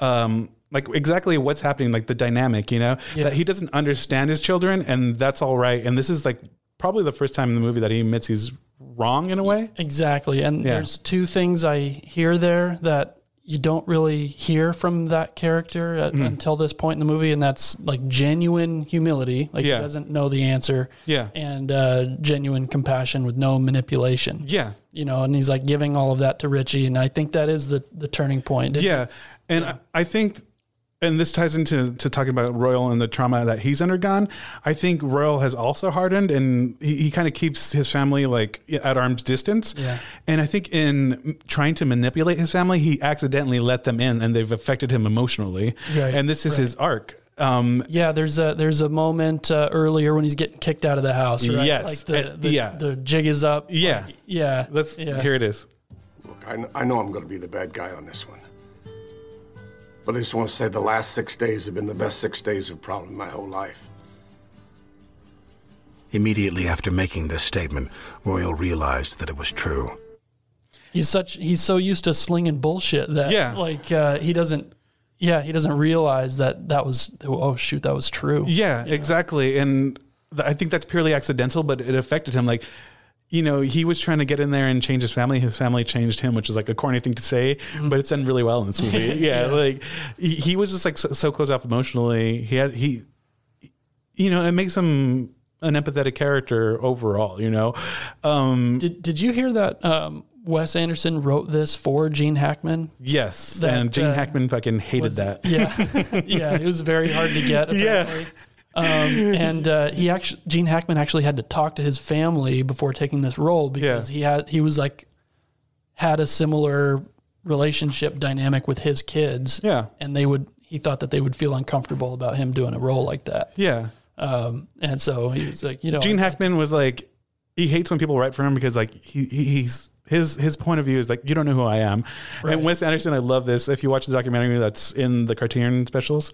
um, like exactly what's happening, like the dynamic, you know, Yeah. that he doesn't understand his children, and that's all right. And this is like probably the first time in the movie that he admits he's wrong in a way. exactly. And Yeah. there's two things I hear there that you don't really hear from that character at, Mhm. until this point in the movie, and that's like genuine humility, like Yeah. he doesn't know the answer, Yeah. and uh, genuine compassion with no manipulation. Yeah. you know, and he's like giving all of that to Richie, and I think that is the the turning point. Yeah and I, I think and this ties into to talking about royal and the trauma that he's undergone i think royal has also hardened and he, he kind of keeps his family like at arm's distance Yeah. and i think in trying to manipulate his family he accidentally let them in and they've affected him emotionally Right, and this is right. his arc um Yeah, there's a there's a moment uh, earlier when he's getting kicked out of the house, right? Yes, like the, uh, the yeah. the jig is up. yeah Like, yeah. let's yeah. here it is Look, I, kn- I know I'm going to be the bad guy on this one. But I just want to say the last six days have been the best six days of probably my whole life. Immediately after making this statement, Royal realized that it was true. He's such he's so used to slinging bullshit that Yeah. like uh, he doesn't yeah he doesn't realize that that was oh shoot that was true. Yeah, exactly. And th- I think that's purely accidental, but it affected him. Like, you know, he was trying to get in there and change his family. His family changed him, which is like a corny thing to say, but it's done really well in this movie. Yeah, Yeah. like he, he was just like so, so closed off emotionally. He had he, you know, it makes him an empathetic character overall. You know, um, Did did you hear that um, Wes Anderson wrote this for Gene Hackman? yes, That, and Gene uh, Hackman fucking hated was- that. Yeah, yeah, it was very hard to get. Yeah. Um, and uh, he actually, Gene Hackman actually had to talk to his family before taking this role because he had he was like had a similar relationship dynamic with his kids. Yeah. and they would he thought that they would feel uncomfortable about him doing a role like that. yeah. Um, and so he was like, you know, Gene Hackman was like, he hates when people write for him because like he, he he's his his point of view is like you don't know who I am. Right. And Wes Anderson, I love this. If you watch the documentary that's in the Criterion specials,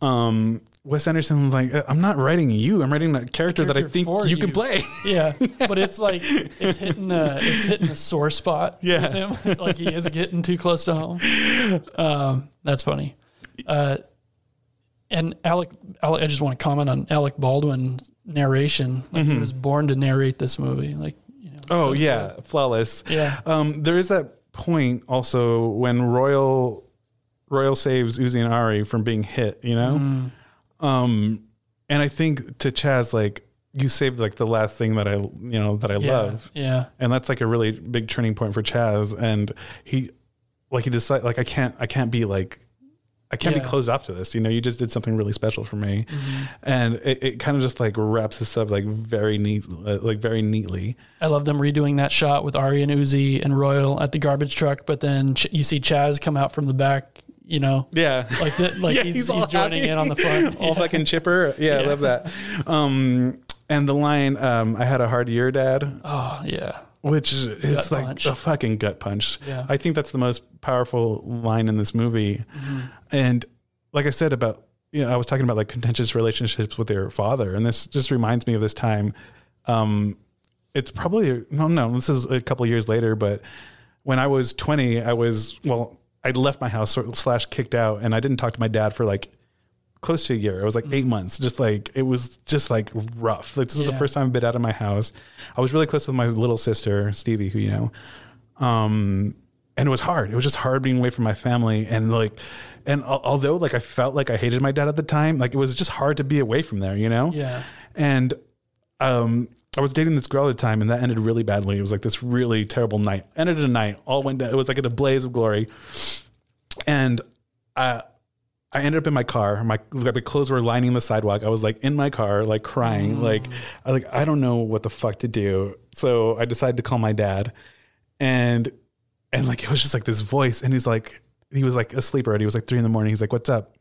um, Wes Anderson was like, I'm not writing you. I'm writing that character, that I think you, you. can play. yeah, but it's like it's hitting a it's hitting a sore spot. Yeah. with him. like he is getting too close to home. Um, that's funny. Uh, and Alec, Alec, I just want to comment on Alec Baldwin's narration. Like he Mhm. was born to narrate this movie. Like you know. Oh so yeah, flawless. Yeah. Um, there is that point also when Royal Royal saves Uzi and Ari from being hit. You know, Mm. um, and I think to Chas like you saved like the last thing that I you know that I Yeah, love. yeah. and that's like a really big turning point for Chas. And he like he decided like I can't I can't be like I can't Yeah. be closed off to this. You know, you just did something really special for me, Mhm. and it, it kind of just like wraps this up like very neat, uh, like very neatly. I love them redoing that shot with Ari and Uzi and Royal at the garbage truck, but then Ch- you see Chas come out from the back. You know, Yeah, like that, like Yeah, he's, he's he's, joining happy. in on the front, all fucking chipper. Yeah, I love that. Um, and the line, um, "I had a hard year, Dad." Oh yeah, which is Gut like punch. a fucking gut punch. Yeah. I think that's the most powerful line in this movie. Mhm. And like I said about you know, I was talking about like contentious relationships with their father, and this just reminds me of this time. Um, it's probably no, no, this is a couple years later, but when I was twenty, I was well, I'd left my house sort- slash kicked out, and I didn't talk to my dad for like close to a year. It was like eight months. Just like it was just like rough. Like this is the first time I've been out of my house. I was really close with my little sister Stevie, who you know, um, and it was hard. It was just hard being away from my family and like. And al- although like I felt like I hated my dad at the time, like it was just hard to be away from there, you know? Yeah. And um I was dating this girl at the time and that ended really badly. It was like this really terrible night. Ended a night, all went down. It was like in a blaze of glory. And I I ended up in my car. My my clothes were lining the sidewalk. I was like in my car, like crying, mm. like I like I don't know what the fuck to do. So I decided to call my dad, and and like it was just like this voice, and he's like he was like asleep already. It was like three in the morning. He's like, "What's up?"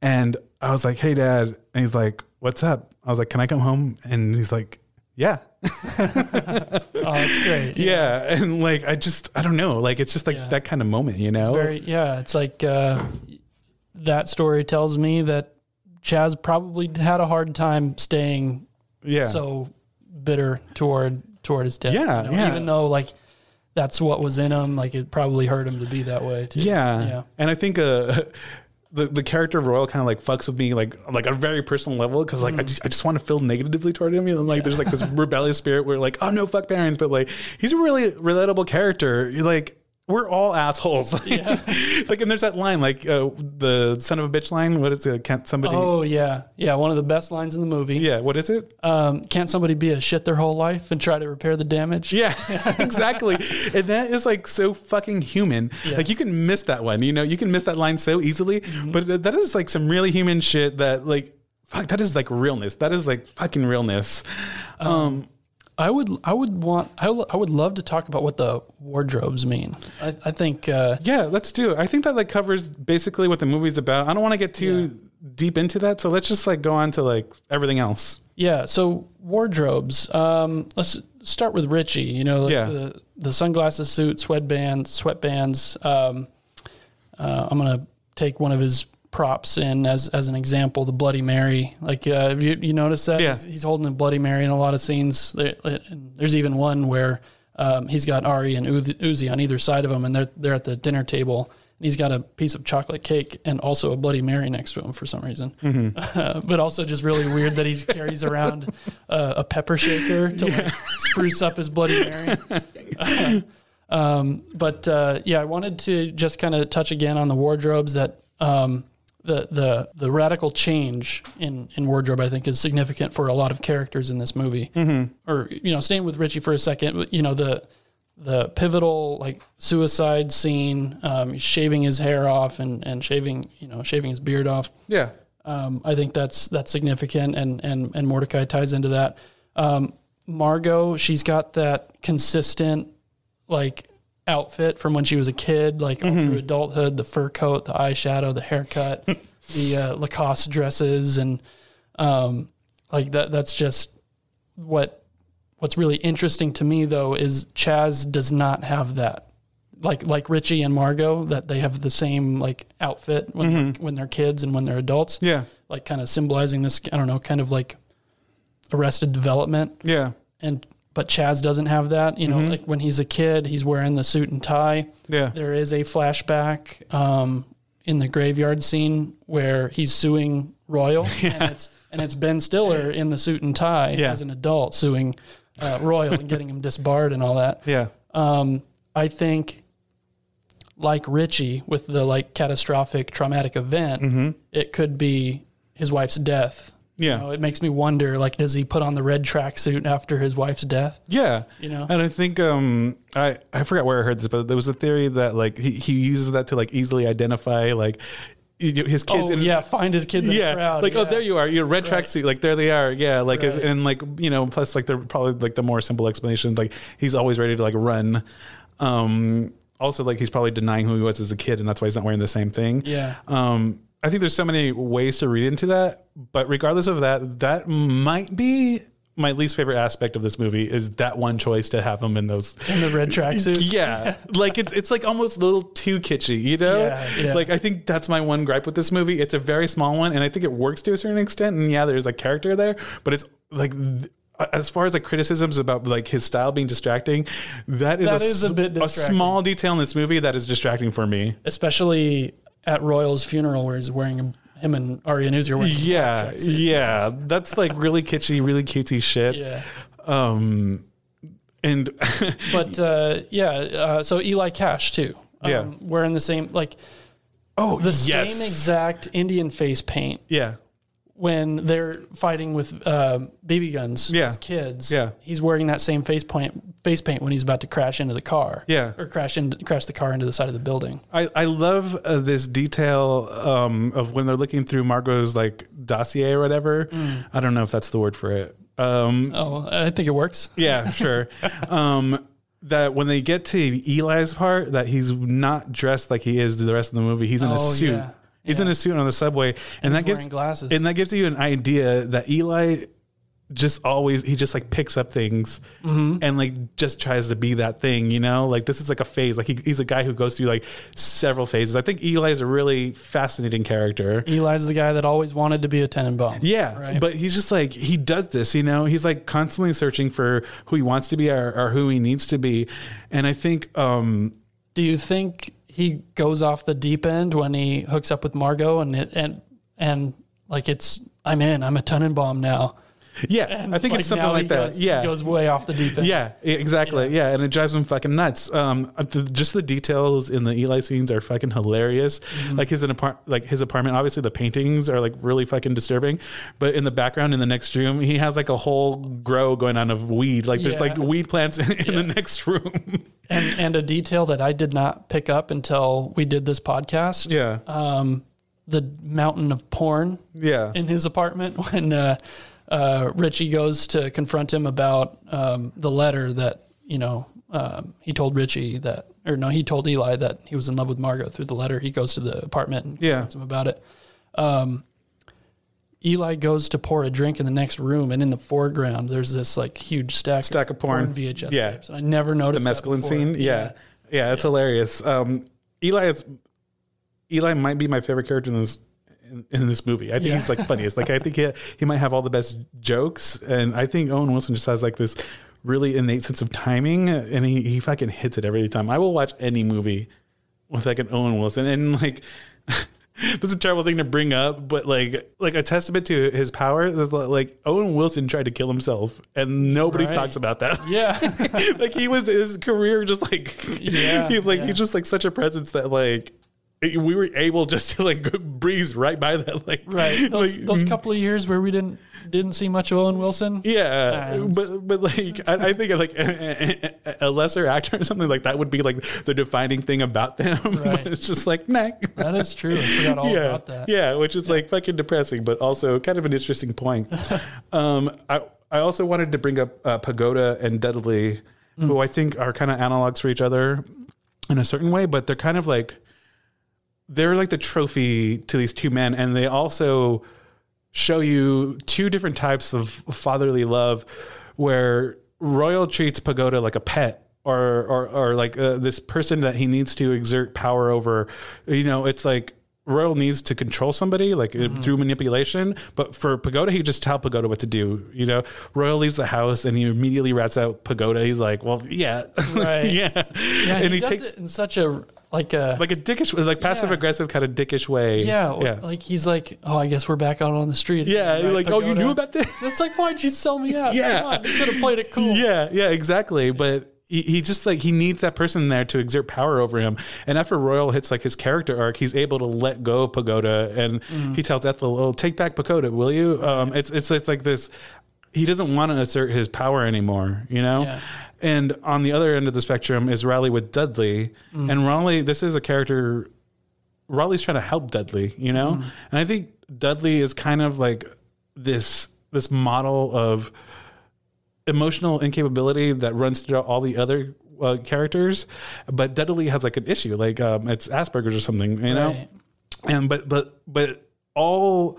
And I was like, "Hey, dad," and he's like, "What's up?" I was like, "Can I come home?" And he's like, "Yeah." oh, that's great. yeah, and like I just I don't know, like it's just like that kind of moment, you know? It's very yeah. It's like uh, that story tells me that Chas probably had a hard time staying Yeah. so bitter toward toward his death. Yeah, you know, yeah. Even though like that's what was in him, like it probably hurt him to be that way too. Yeah. yeah. And I think uh the, the character of Royal kind of like fucks with me like like on a very personal level because like I, Mm. just, I just want to feel negatively toward him and like there's like this rebellious spirit where like oh no fuck parents but like he's a really relatable character you're like we're all assholes like and there's that line like uh, the son of a bitch line what is it can't somebody Oh yeah, yeah. One of the best lines in the movie. Yeah. What is it? Um, can't somebody be a shit their whole life and try to repair the damage? Yeah, exactly. and that is like so fucking human. Yeah. Like you can miss that one, you know, you can miss that line so easily. Mm-hmm. But that is like some really human shit that like, fuck, that is like realness. That is like fucking realness. Um, I would, I would want, I would, I would love to talk about what the wardrobes mean. I, I think, uh, yeah, let's do it. I think that like covers basically what the movie's about. I don't want to get too deep into that. So let's just like go on to like everything else. yeah. So wardrobes. Um, let's start with Richie. You know, like Yeah. the the sunglasses, suit, sweatbands, sweatbands. Um, uh, I'm gonna take one of his props in as as an example, the Bloody Mary. Like, uh, you you notice that? Yeah. He's, he's holding a Bloody Mary in a lot of scenes. There, there's even one where um, he's got Ari and Uzi on either side of him, and they're they're at the dinner table. And he's got a piece of chocolate cake and also a Bloody Mary next to him for some reason. Mhm. but also just really weird that he carries around uh, a pepper shaker to like spruce up his Bloody Mary. um, but uh, yeah, I wanted to just kind of touch again on the wardrobes that um, the the the radical change in in wardrobe I think is significant for a lot of characters in this movie. Mhm. Or you know, staying with Richie for a second, you know the the pivotal like suicide scene, um, shaving his hair off and and shaving you know shaving his beard off. Yeah. Um, I think that's that's significant, and and and Mordecai ties into that. Um, Margot, she's got that consistent like outfit from when she was a kid, like all through adulthood. The fur coat, the eyeshadow, the haircut, the uh, Lacoste dresses, and um, like that. That's just what what's really interesting to me though is Chas does not have that. Like like Richie and Margot, that they have the same like outfit when Mhm. they're, when they're kids and when they're adults. Yeah. like kind of symbolizing this. I don't know, kind of like arrested development. Yeah. And but Chas doesn't have that. You know, Mhm. like when he's a kid, he's wearing the suit and tie. Yeah. There is a flashback um, in the graveyard scene where he's suing Royal, and it's and it's Ben Stiller in the suit and tie Yeah. as an adult suing uh, Royal and getting him disbarred and all that. Yeah. Um, I think, like Richie with the like catastrophic traumatic event, Mhm. it could be his wife's death. Yeah. You know, it makes me wonder, like, does he put on the red tracksuit after his wife's death? Yeah. You know? And I think um I I forgot where I heard this, but there was a theory that like he, he uses that to like easily identify like his kids oh in yeah, find his kids in yeah, the crowd. like oh, there you are, your red tracksuit, like there they are, yeah, like as- Right. and like you know, plus like they're probably like the more simple explanation, like he's always ready to like run. Um, also, like he's probably denying who he was as a kid, and that's why he's not wearing the same thing. Yeah. Um, I think there's so many ways to read into that, but regardless of that, that might be my least favorite aspect of this movie is that one choice to have him in those in the red tracksuit. yeah, like it's it's like almost a little too kitschy, you know? Yeah, yeah. Like I think that's my one gripe with this movie. It's a very small one, and I think it works to a certain extent. And yeah, there's a character there, but it's like. th- as far as like criticisms about like his style being distracting, that is, That a, is a distracting. small detail in this movie that is distracting for me. especially at Royal's funeral where he's wearing him and Ari and Uzi are wearing Yeah, yeah, that's like really kitschy, really cutesy shit. Yeah. Um, and but uh, yeah, uh, so Eli Cash too. Um, Yeah. wearing the same like oh the yes. same exact Indian face paint yeah, when they're fighting with uh, BB guns Yeah. as kids. Yeah. he's wearing that same face paint face paint when he's about to crash into the car. Yeah. or crash crash the car into the side of the building. I, I love uh, this detail um, of when they're looking through Margot's like dossier or whatever. Mm. I don't know if that's the word for it. Um, Oh, I think it works. yeah, sure. um, that when they get to Eli's part, that he's not dressed like he is the rest of the movie. He's in Oh, a suit. yeah. He's in a suit on the subway, and, that he's gives glasses. and that gives you an idea that Eli just always he just like picks up things Mhm. and like just tries to be that thing, you know. Like this is like a phase. Like he, he's a guy who goes through like several phases. I think Eli is a really fascinating character. Eli's the guy that always wanted to be a Tenenbaum. Yeah, Right. but he's just like he does this, you know. He's like constantly searching for who he wants to be or, or who he needs to be, and I think um Do you think he goes off the deep end when he hooks up with Margot and it and and like it's I'm in, I'm a Tenenbaum now. yeah, And, I think like, it's something like that. goes- yeah, goes way off the deep end. Yeah, exactly. Yeah. and it drives him fucking nuts. Um, uh, the, just the details in the Eli scenes are fucking hilarious. Mm-hmm. Like his apart, like his apartment. Obviously, the paintings are like really fucking disturbing. But in the background, in the next room, he has like a whole grow going on of weed. Like there's Yeah. like weed plants in, in the next room. And and a detail that I did not pick up until we did this podcast. Yeah. Um, the mountain of porn. Yeah. In his apartment when uh, uh, Richie goes to confront him about um, the letter that you know um, he told Richie that, or no, he told Eli that he was in love with Margot through the letter. He goes to the apartment and Yeah. confronts him about it. Um, Eli goes to pour a drink in the next room, and in the foreground, there's this like huge stack Stack of porn. VHS Yeah. tapes. And I never noticed the mescaline scene. Yeah. Yeah, it's hilarious. Um, Eli is Eli might be my favorite character in this in, in this movie. I think Yeah. he's like funniest. Like I think he he might have all the best jokes, and I think Owen Wilson just has like this really innate sense of timing, and he he fucking hits it every time. I will watch any movie with like an Owen Wilson, and like. This is a terrible thing to bring up, but like like a testament to his power is like Owen Wilson tried to kill himself, and nobody Right. talks about that. Yeah. like he was his career just like Yeah, he, like yeah. he's just like such a presence that like we were able just to like breeze right by that like Right. Those, like, those couple of years where we didn't didn't see much of Owen Wilson. yeah but but like I, I think like a, a- lesser actor or something like that would be like the defining thing about them Right. it's just like nah. That is true. I forgot all yeah, about that. Yeah, which is like fucking depressing, but also kind of an interesting point. um, I I also wanted to bring up uh, Pagoda and Dudley, Mm. who I think are kind of analogs for each other in a certain way, but they're kind of like they're like the trophy to these two men, and they also show you two different types of fatherly love, where Royal treats Pagoda like a pet. Or, or, or like uh, this person that he needs to exert power over. You know, it's like Royal needs to control somebody like uh, through manipulation, but for Pagoda, he just tell Pagoda what to do. You know, Royal leaves the house and he immediately rats out Pagoda. He's like, "Well, yeah, Right. yeah," Yeah, and he, he, does takes it in such a like a like a dickish, like passive aggressive kind of dickish way. yeah, yeah. like he's like, oh, I guess we're back out on the street. Yeah, right, like, oh, you knew about this? It's like, why'd you sell me out? Yeah. Come on, you could have played it cool. Yeah, yeah, exactly. But he, he just like he needs that person there to exert power over him. And after Royal hits like his character arc, he's able to let go of Pagoda, and Mm. he tells Ethel, "Oh, take back Pagoda, will you?" Um, it's it's just like this. He doesn't want to assert his power anymore, you know. Yeah. And on the other end of the spectrum is Raleigh with Dudley, Mm. and Raleigh. This is a character Raleigh's trying to help Dudley, you know? Mm-hmm. And I think Dudley is kind of like this this model of emotional incapability that runs throughout all the other uh, characters, but Dudley has like an issue, like um, it's Asperger's or something, you know. Right. And but but but all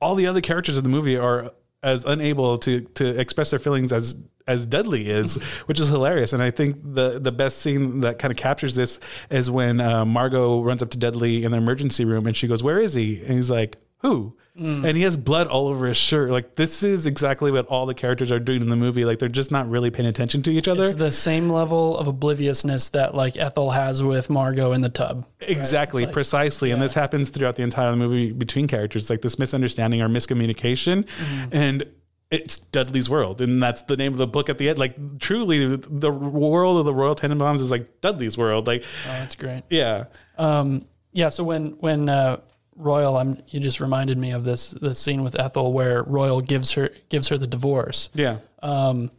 all the other characters in the movie are as unable to to express their feelings as as Dudley is, which is hilarious. And I think the the best scene that kind of captures this is when uh, Margot runs up to Dudley in the emergency room and she goes, "Where is he?" And he's like, "Who?" Mm. And he has blood all over his shirt. Like this is exactly what all the characters are doing in the movie. Like they're just not really paying attention to each other. It's the same level of obliviousness that like Ethel has with Margot in the tub. Exactly, It's like- precisely. And this happens throughout the entire movie between characters, like this misunderstanding or miscommunication. Mm-hmm. And it's Dudley's world. And that's the name of the book at the end. Like, truly, the world of the Royal Tenenbaums is like Dudley's world. Like, Oh, that's great. yeah. Um, yeah. So when when uh, Royal, I'm you just reminded me of this the scene with Ethel where Royal gives her gives her the divorce. Yeah. Um,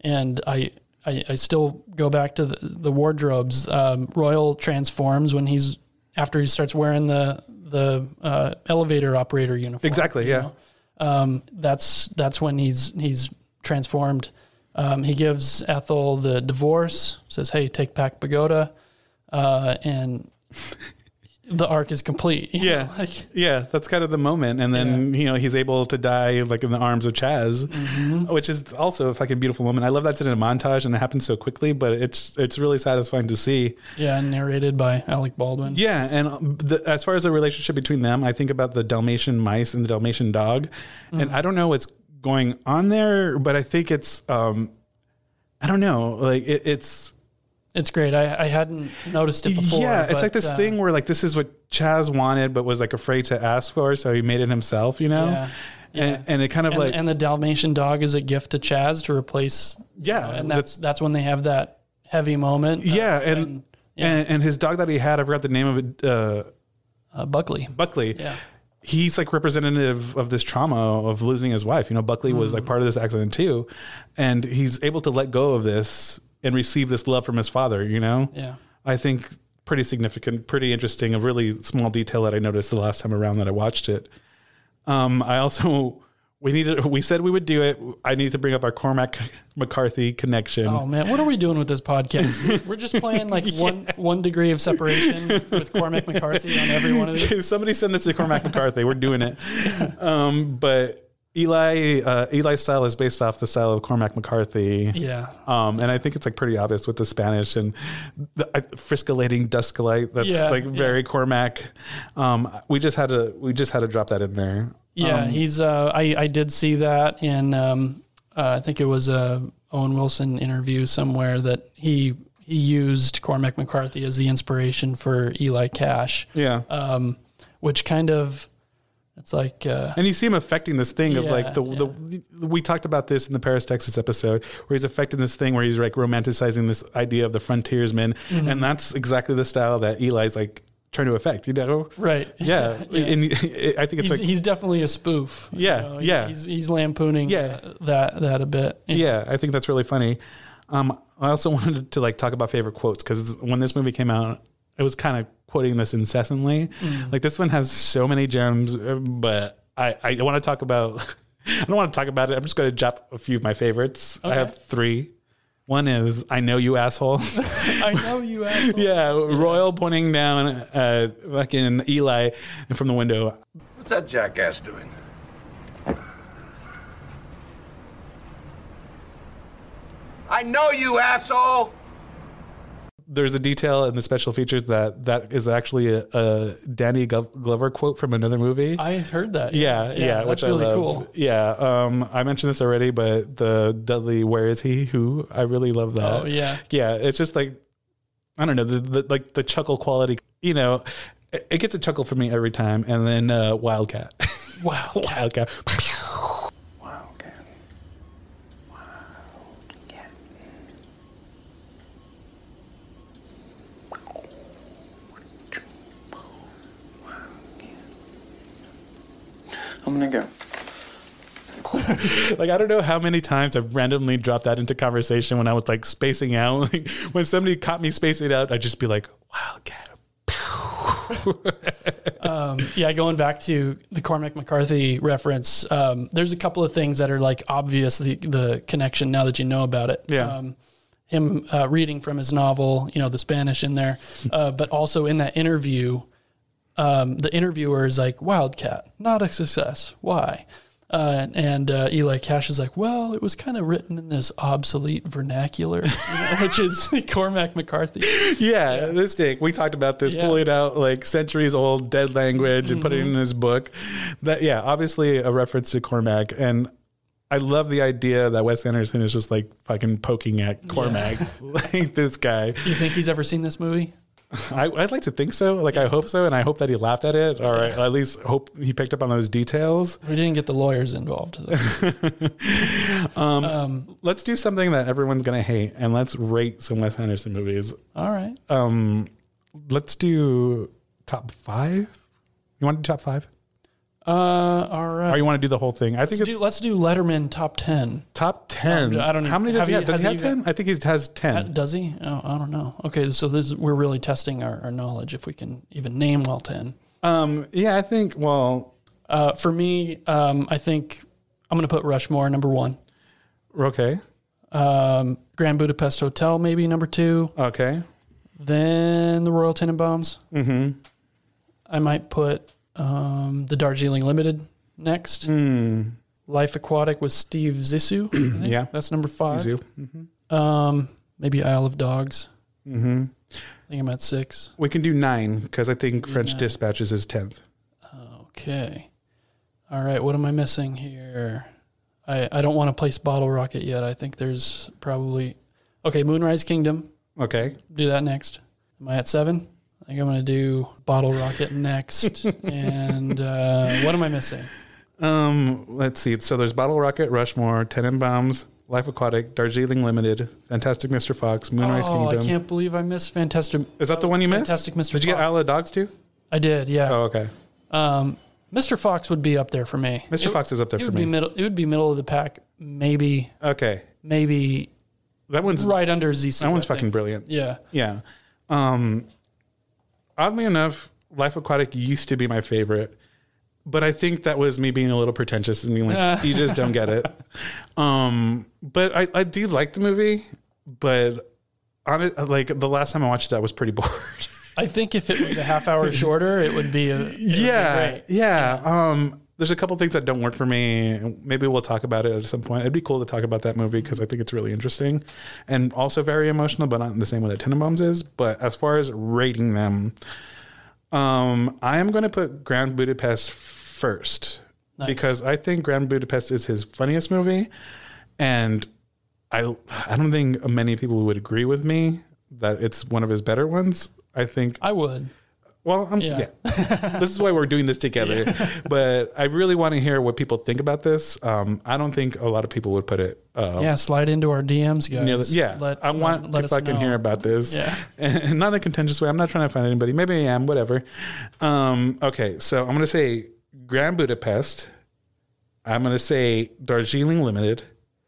and I, I I still go back to the, the wardrobes. Um, Royal transforms when he's after he starts wearing the the uh, elevator operator uniform. Exactly, yeah. Um, that's that's when he's he's transformed. Um, he gives Ethel the divorce. Says, "Hey, take back Pagoda," uh, and the arc is complete. you Yeah. know, like- yeah. That's kind of the moment. And then, you know, he's able to die like in the arms of Chas, Mm-hmm. which is also a fucking beautiful moment. I love that's in a montage and it happens so quickly, but it's, it's really satisfying to see. yeah, narrated by Alec Baldwin. Yeah, and um, the, as far as the relationship between them, I think about the Dalmatian mice and the Dalmatian dog, and Mhm. I don't know what's going on there, but I think it's, um, I don't know, like it, it's. It's great. I, I hadn't noticed it before. yeah, it's but, like this uh, thing where like this is what Chas wanted, but was like afraid to ask for, so he made it himself, you know. Yeah. And, and it kind of and, like and the Dalmatian dog is a gift to Chas to replace. Yeah, you know, and that's that's when they have that heavy moment. uh, yeah, and and, and his dog that he had, I forgot the name of it. Uh, uh, Buckley. Buckley. Yeah. He's like representative of this trauma of losing his wife. You know, Buckley was like Mm. part of this accident too, and he's able to let go of this and receive this love from his father. You know. Yeah. I think pretty significant, pretty interesting. A really small detail that I noticed the last time around that I watched it. Um, I also we needed we said we would do it. I need to bring up our Cormac McCarthy connection. Oh man, what are we doing with this podcast? We're just playing like one one degree of separation with Cormac McCarthy on every one of these. Somebody send this to Cormac McCarthy. We're doing it. Um, but Eli uh, Eli's style is based off the style of Cormac McCarthy. Yeah. Um, and I think it's like pretty obvious with the Spanish and the uh, friscalating duskalite. That's Yeah, like yeah. very Cormac. Um, we just had to we just had to drop that in there. Yeah, Um, he's. Uh, I I did see that in. Um, uh, I think it was a Owen Wilson interview somewhere that he he used Cormac McCarthy as the inspiration for Eli Cash. Yeah. Um, which kind of, it's like. Uh, And you see him affecting this thing of like Yeah, the, the we talked about this in the Paris, Texas episode where he's affecting this thing where he's like romanticizing this idea of the frontiersman, Mhm. and that's exactly the style that Eli's like trying to affect. You know, Right. Yeah, Yeah. and I think it's he's, like he's definitely a spoof. you Yeah, know, yeah. He's, he's lampooning Yeah. uh, that that a bit. yeah, I think that's really funny. Um, I also wanted to like talk about favorite quotes because when this movie came out, it was kind of quoting this incessantly. Mm. Like this one has so many gems, uh, but I I want to talk about. I don't want to talk about it. I'm just going to drop a few of my favorites. I have three. One is "I know you, asshole." I know you asshole. yeah, Royal pointing down at fucking Eli from the window. What's that jackass doing? I know you, asshole! There's a detail in the special features that that is actually a, a Danny Glover quote from another movie. I heard that. yeah, yeah, that's which really I love. cool. Yeah, um, I mentioned this already, but the Dudley, where is he? Who? I really love that. Oh, yeah. yeah. It's just like I don't know, the, the like the chuckle quality. You know, it, it gets a chuckle for me every time. And then uh, Wildcat, Wow. Wildcat. I'm gonna go. like I don't know how many times I've randomly dropped that into conversation when I was like spacing out. Like when somebody caught me spacing out, I'd just be like, Wildcat. um, yeah, going back to the Cormac McCarthy reference, um, there's a couple of things that are like obvious the the connection now that you know about it. Yeah. Um, him uh, reading from his novel, you know, the Spanish in there, uh, but also in that interview, um, the interviewer is like, "Wildcat, not a success. Why?" Uh, and uh, Eli Cash is like, well, it was kind of written in this obsolete vernacular, you know, which is Cormac McCarthy. Yeah, this dick. We talked about this, Yeah. pulling out like centuries old dead language and putting it in his book. That yeah, obviously a reference to Cormac. And I love the idea that Wes Anderson is just like fucking poking at Cormac, like this guy. You think he's ever seen this movie? I, I'd like to think so. Like I hope so, and I hope that he laughed at it, or at least hope he picked up on those details. We didn't get the lawyers involved. Um, let's do something that everyone's gonna hate, and let's rate some Wes Anderson movies. All right. Um, let's do top five. You want to do top five, Uh, all right. or you want to do the whole thing? I let's think do, let's do Letterman top ten. top ten. I don't know. How many does Have he have? Does he have ten? I think he has Uh, ten. Does he? Oh, I don't know. Okay, so this we're really testing our, our knowledge if we can even name well ten. Um, yeah, I think. Well, Uh, for me, um, I think I'm going to put Rushmore number one. okay, Um, Grand Budapest Hotel maybe number two. okay. Then the Royal Tenenbaums. Mm-hmm. I might put um, the Darjeeling Limited next. Mm. Life Aquatic with Steve Zissou. Yeah. that's number five. Zissou. Mhm. Um, maybe Isle of Dogs. Mm-hmm. I think I'm at six. We can do nine because I think French nine. Dispatch is his tenth. Okay. All right. What am I missing here? I, I don't want to place Bottle Rocket yet. I think there's probably. Okay, Moonrise Kingdom. Okay. Do that next. Am I at seven? I think I'm going to do Bottle Rocket next. and uh, what am I missing? Um, let's see. So there's Bottle Rocket, Rushmore, Tenenbaums, Life Aquatic, Darjeeling Limited, Fantastic Mr. Fox, Moonrise oh, Kingdom. I can't believe I missed Fantastic. Is that the one you missed? Fantastic Mr. Fox. Did you get Fox. Isle of Dogs too? I did, yeah. Oh, okay. Um, Mr. Fox would be up there for me. Mr. It- Fox is up there it for would me. Be middle, it would be middle of the pack. Maybe, Okay. maybe That one's right under Zissou. that one's fucking brilliant. Yeah. Yeah. Um, oddly enough, Life Aquatic used to be my favorite, but I think that was me being a little pretentious and being like, you just don't get it. Um, but I, I do like the movie, but on it, like the last time I watched it, I was pretty bored. I think if it was a half hour shorter, it would be a it would be yeah, yeah. Um, there's a couple things that don't work for me. Maybe we'll talk about it at some point. It'd be cool to talk about that movie because I think it's really interesting and also very emotional, but not in the same way that Tenenbaums is. But as far as rating them, um, I am going to put Grand Budapest first Nice. because I think Grand Budapest is his funniest movie, and I I don't think many people would agree with me that it's one of his better ones. I think I would. Well, I'm, Yeah. yeah. this is why we're doing this together. But I really want to hear what people think about this. Um, I don't think a lot of people would put it. Uh, yeah, slide into our DMs, guys. the- yeah, Let- I want let to us fucking know. hear about this. Yeah. and not in a contentious way. I'm not trying to find anybody. Maybe I am. Whatever. Um, okay, so I'm gonna say Grand Budapest. I'm gonna say Darjeeling Limited.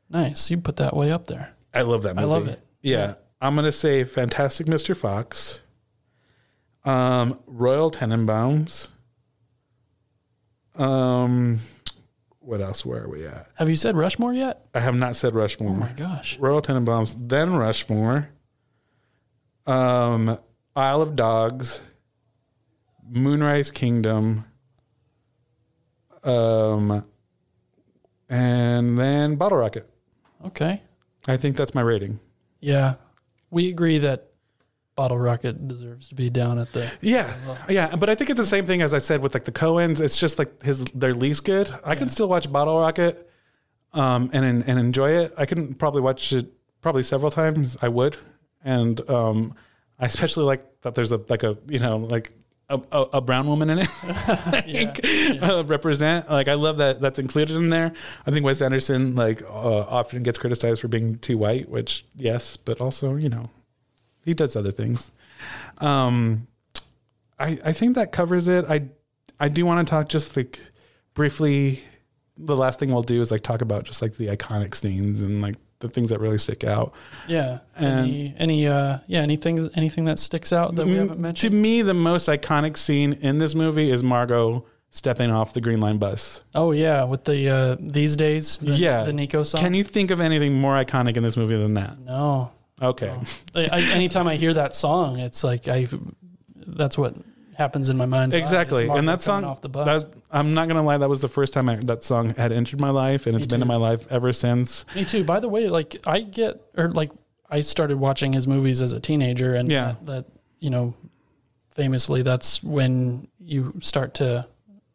Nice. You put that way up there. I love that I love it. Yeah. Yeah. I'm gonna say Fantastic Mr. Fox. Um, Royal Tenenbaums. Um, what else? Where are we at? Have you said Rushmore yet? I have not said Rushmore. Oh my gosh. Royal Tenenbaums, then Rushmore. Um, Isle of Dogs. Moonrise Kingdom. Um, and then Bottle Rocket. Okay. I think that's my rating. Yeah. We agree that Bottle Rocket deserves to be down at the Yeah, yeah, but I think it's the same thing as I said with like the Coens. It's just like his their least good. I can still watch Bottle Rocket, um, and and enjoy it. I can probably watch it probably several times. I would, and um, I especially like that there's a like a you know like. A, a, a brown woman in it like, Uh, represent like I love that that's included in there. I think Wes Anderson like uh, often gets criticized for being too white, which yes, but also you know he does other things. Um, I I think that covers it. I I do want to talk just like briefly. The last thing we'll do is like talk about just like the iconic scenes and like the things that really stick out. Yeah. And- any any uh yeah anything anything that sticks out that we haven't Mm, mentioned? To me, the most iconic scene in this movie is Margot stepping off the Green Line bus. Oh yeah, with the uh these days. The, yeah, the Nico song. Can you think of anything more iconic in this movie than that? No. Okay. I, I, anytime I hear that song, it's like I. That's what happens in my mind. Exactly, and that song. off the bus. That, I'm not gonna lie, that was the first time I, that song had entered my life, and it's been in my life ever since. Me too. By the way, like I get or like I started watching his movies as a teenager, and Yeah. that, that you know, famously, that's when you start to,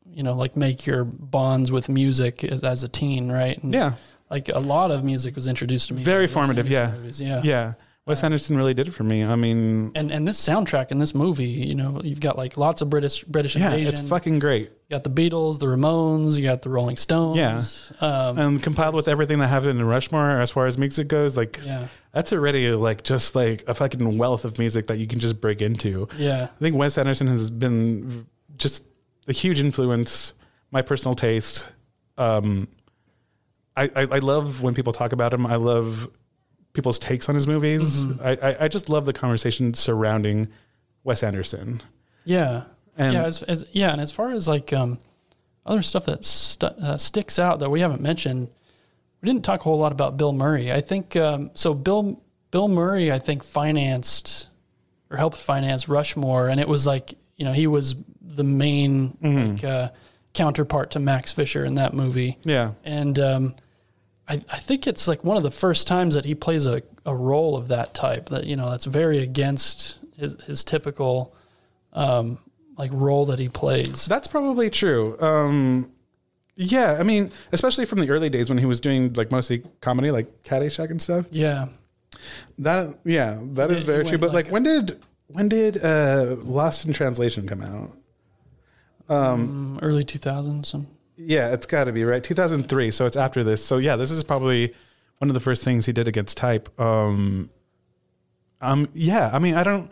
you know, like make your bonds with music as, as a teen, right? And Yeah. Like a lot of music was introduced to me. Very formative, yeah. Movies, Yeah. yeah. Wes Anderson really did it for me. I mean, And and this soundtrack in this movie, you know, you've got like lots of British British yeah, invasion. it's fucking great. You got the Beatles, the Ramones, you got the Rolling Stones. Yeah. Um, and compiled with everything that happened in Rushmore as far as music goes, like Yeah. that's already like just like a fucking wealth of music that you can just break into. Yeah. I think Wes Anderson has been just a huge influence, my personal taste. Um, I, I, I love when people talk about him. I love people's takes on his movies. Mhm. I, I, I just love the conversation surrounding Wes Anderson. Yeah. And- yeah, as, as yeah, and as far as like um, other stuff that stu- uh, sticks out that we haven't mentioned, we didn't talk a whole lot about Bill Murray. I think um, so. Bill Bill Murray, I think, financed or helped finance Rushmore, and it was like you know he was the main Mhm. like, uh, counterpart to Max Fisher in that movie. Yeah. and um, I, I think it's like one of the first times that he plays a, a role of that type that you know that's very against his his typical um, like role that he plays. That's probably true. Um, yeah, I mean, especially from the early days when he was doing like mostly comedy, like Caddyshack and stuff. Yeah, that yeah, that is Did- very true. But like, when did when did uh, Lost in Translation come out? Um, early two thousands. Some yeah, it's got to be right. 2003. So it's after this. So yeah, this is probably one of the first things he did against type. Um, um, yeah, I mean, I don't,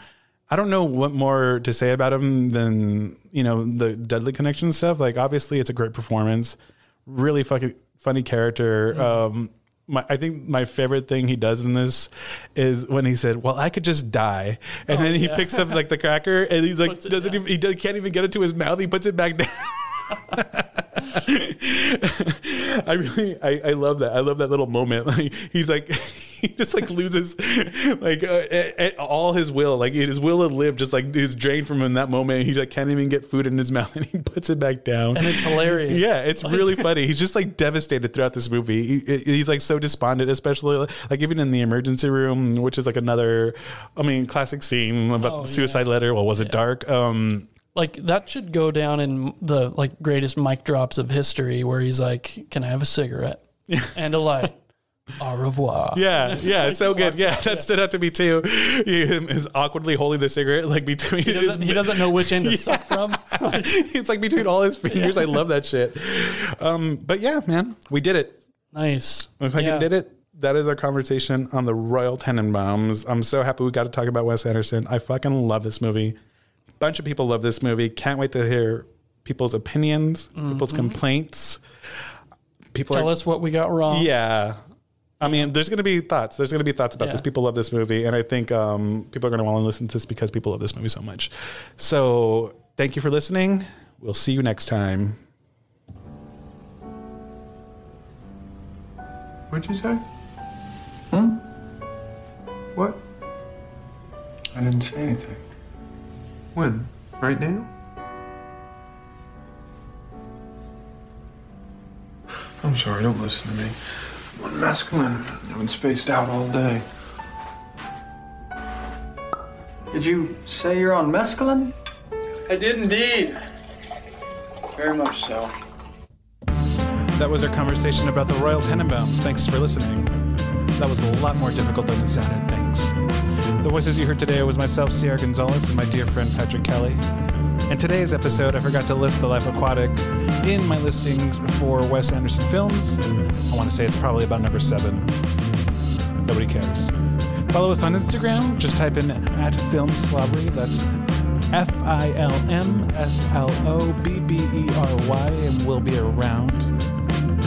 I don't know what more to say about him than you know the Deadly Connection stuff. Like, obviously, it's a great performance, really fucking funny character. Um, my, I think my favorite thing he does in this is when he said, "Well, I could just die," and Oh, then he yeah. picks up like the cracker and he's like, Puts doesn't even he can't even get it to his mouth. He puts it back down. I really, I, I love that. I love that little moment. Like he's like, he just like loses like uh, eh, eh, all his will. Like his will to live just like is drained from him that moment. He like can't even get food in his mouth, and he puts it back down. and it's hilarious. Yeah, it's really funny. He's just like devastated throughout this movie. He, he's like so despondent, especially like even in the emergency room, which is like another, I mean, classic scene about Oh, the suicide letter. Well, was it dark? Um, like that should go down in the like greatest mic drops of history, where he's like, "Can I have a cigarette and a light?" Au revoir. Yeah, yeah, so good. Yeah, that stood out to me too. He him is awkwardly holding the cigarette like between. He doesn't, his, he doesn't know which end to suck from. it's like between all his fingers. I love that shit. Um, but yeah, man, we did it. Nice. We fucking Yeah. did it. That is our conversation on the Royal Tenenbaums. I'm so happy we got to talk about Wes Anderson. I fucking love this movie. Bunch of people love this movie. Can't wait to hear people's opinions, people's Mhm. complaints. People Tell are, us what we got wrong. yeah. I mean, there's going to be thoughts. There's going to be thoughts about Yeah. this. People love this movie, and I think um, people are going to want to listen to this because people love this movie so much. So, thank you for listening. We'll see you next time. What'd you say? Hmm? What? I didn't say anything. When? Right now? I'm sorry, don't listen to me. I'm on mescaline. I've been spaced out all day. Did you say you're on mescaline? I did indeed. Very much so. That was our conversation about the Royal Tenenbaums. Thanks for listening. That was a lot more difficult than it sounded. Thanks. The voices you heard today was myself, Sierra Gonzalez, and my dear friend Patrick Kelly. In today's episode, I forgot to list The Life Aquatic in my listings for Wes Anderson films. I want to say it's probably about number seven. Nobody cares. Follow us on Instagram. Just type in at Film Slobbery. That's F I L M S L O B B E R Y, and we'll be around.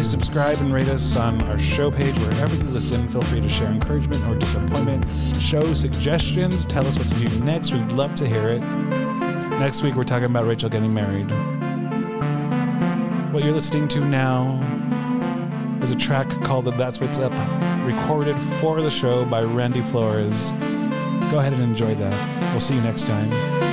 Please subscribe and rate us on our show page wherever you listen. Feel free to share encouragement or disappointment, show suggestions, tell us what to do next. We'd love to hear it. Next week, we're talking about Rachel getting married. What you're listening to now is a track called That's What's Up, recorded for the show by Randy Flores. Go ahead and enjoy that. We'll see you next time.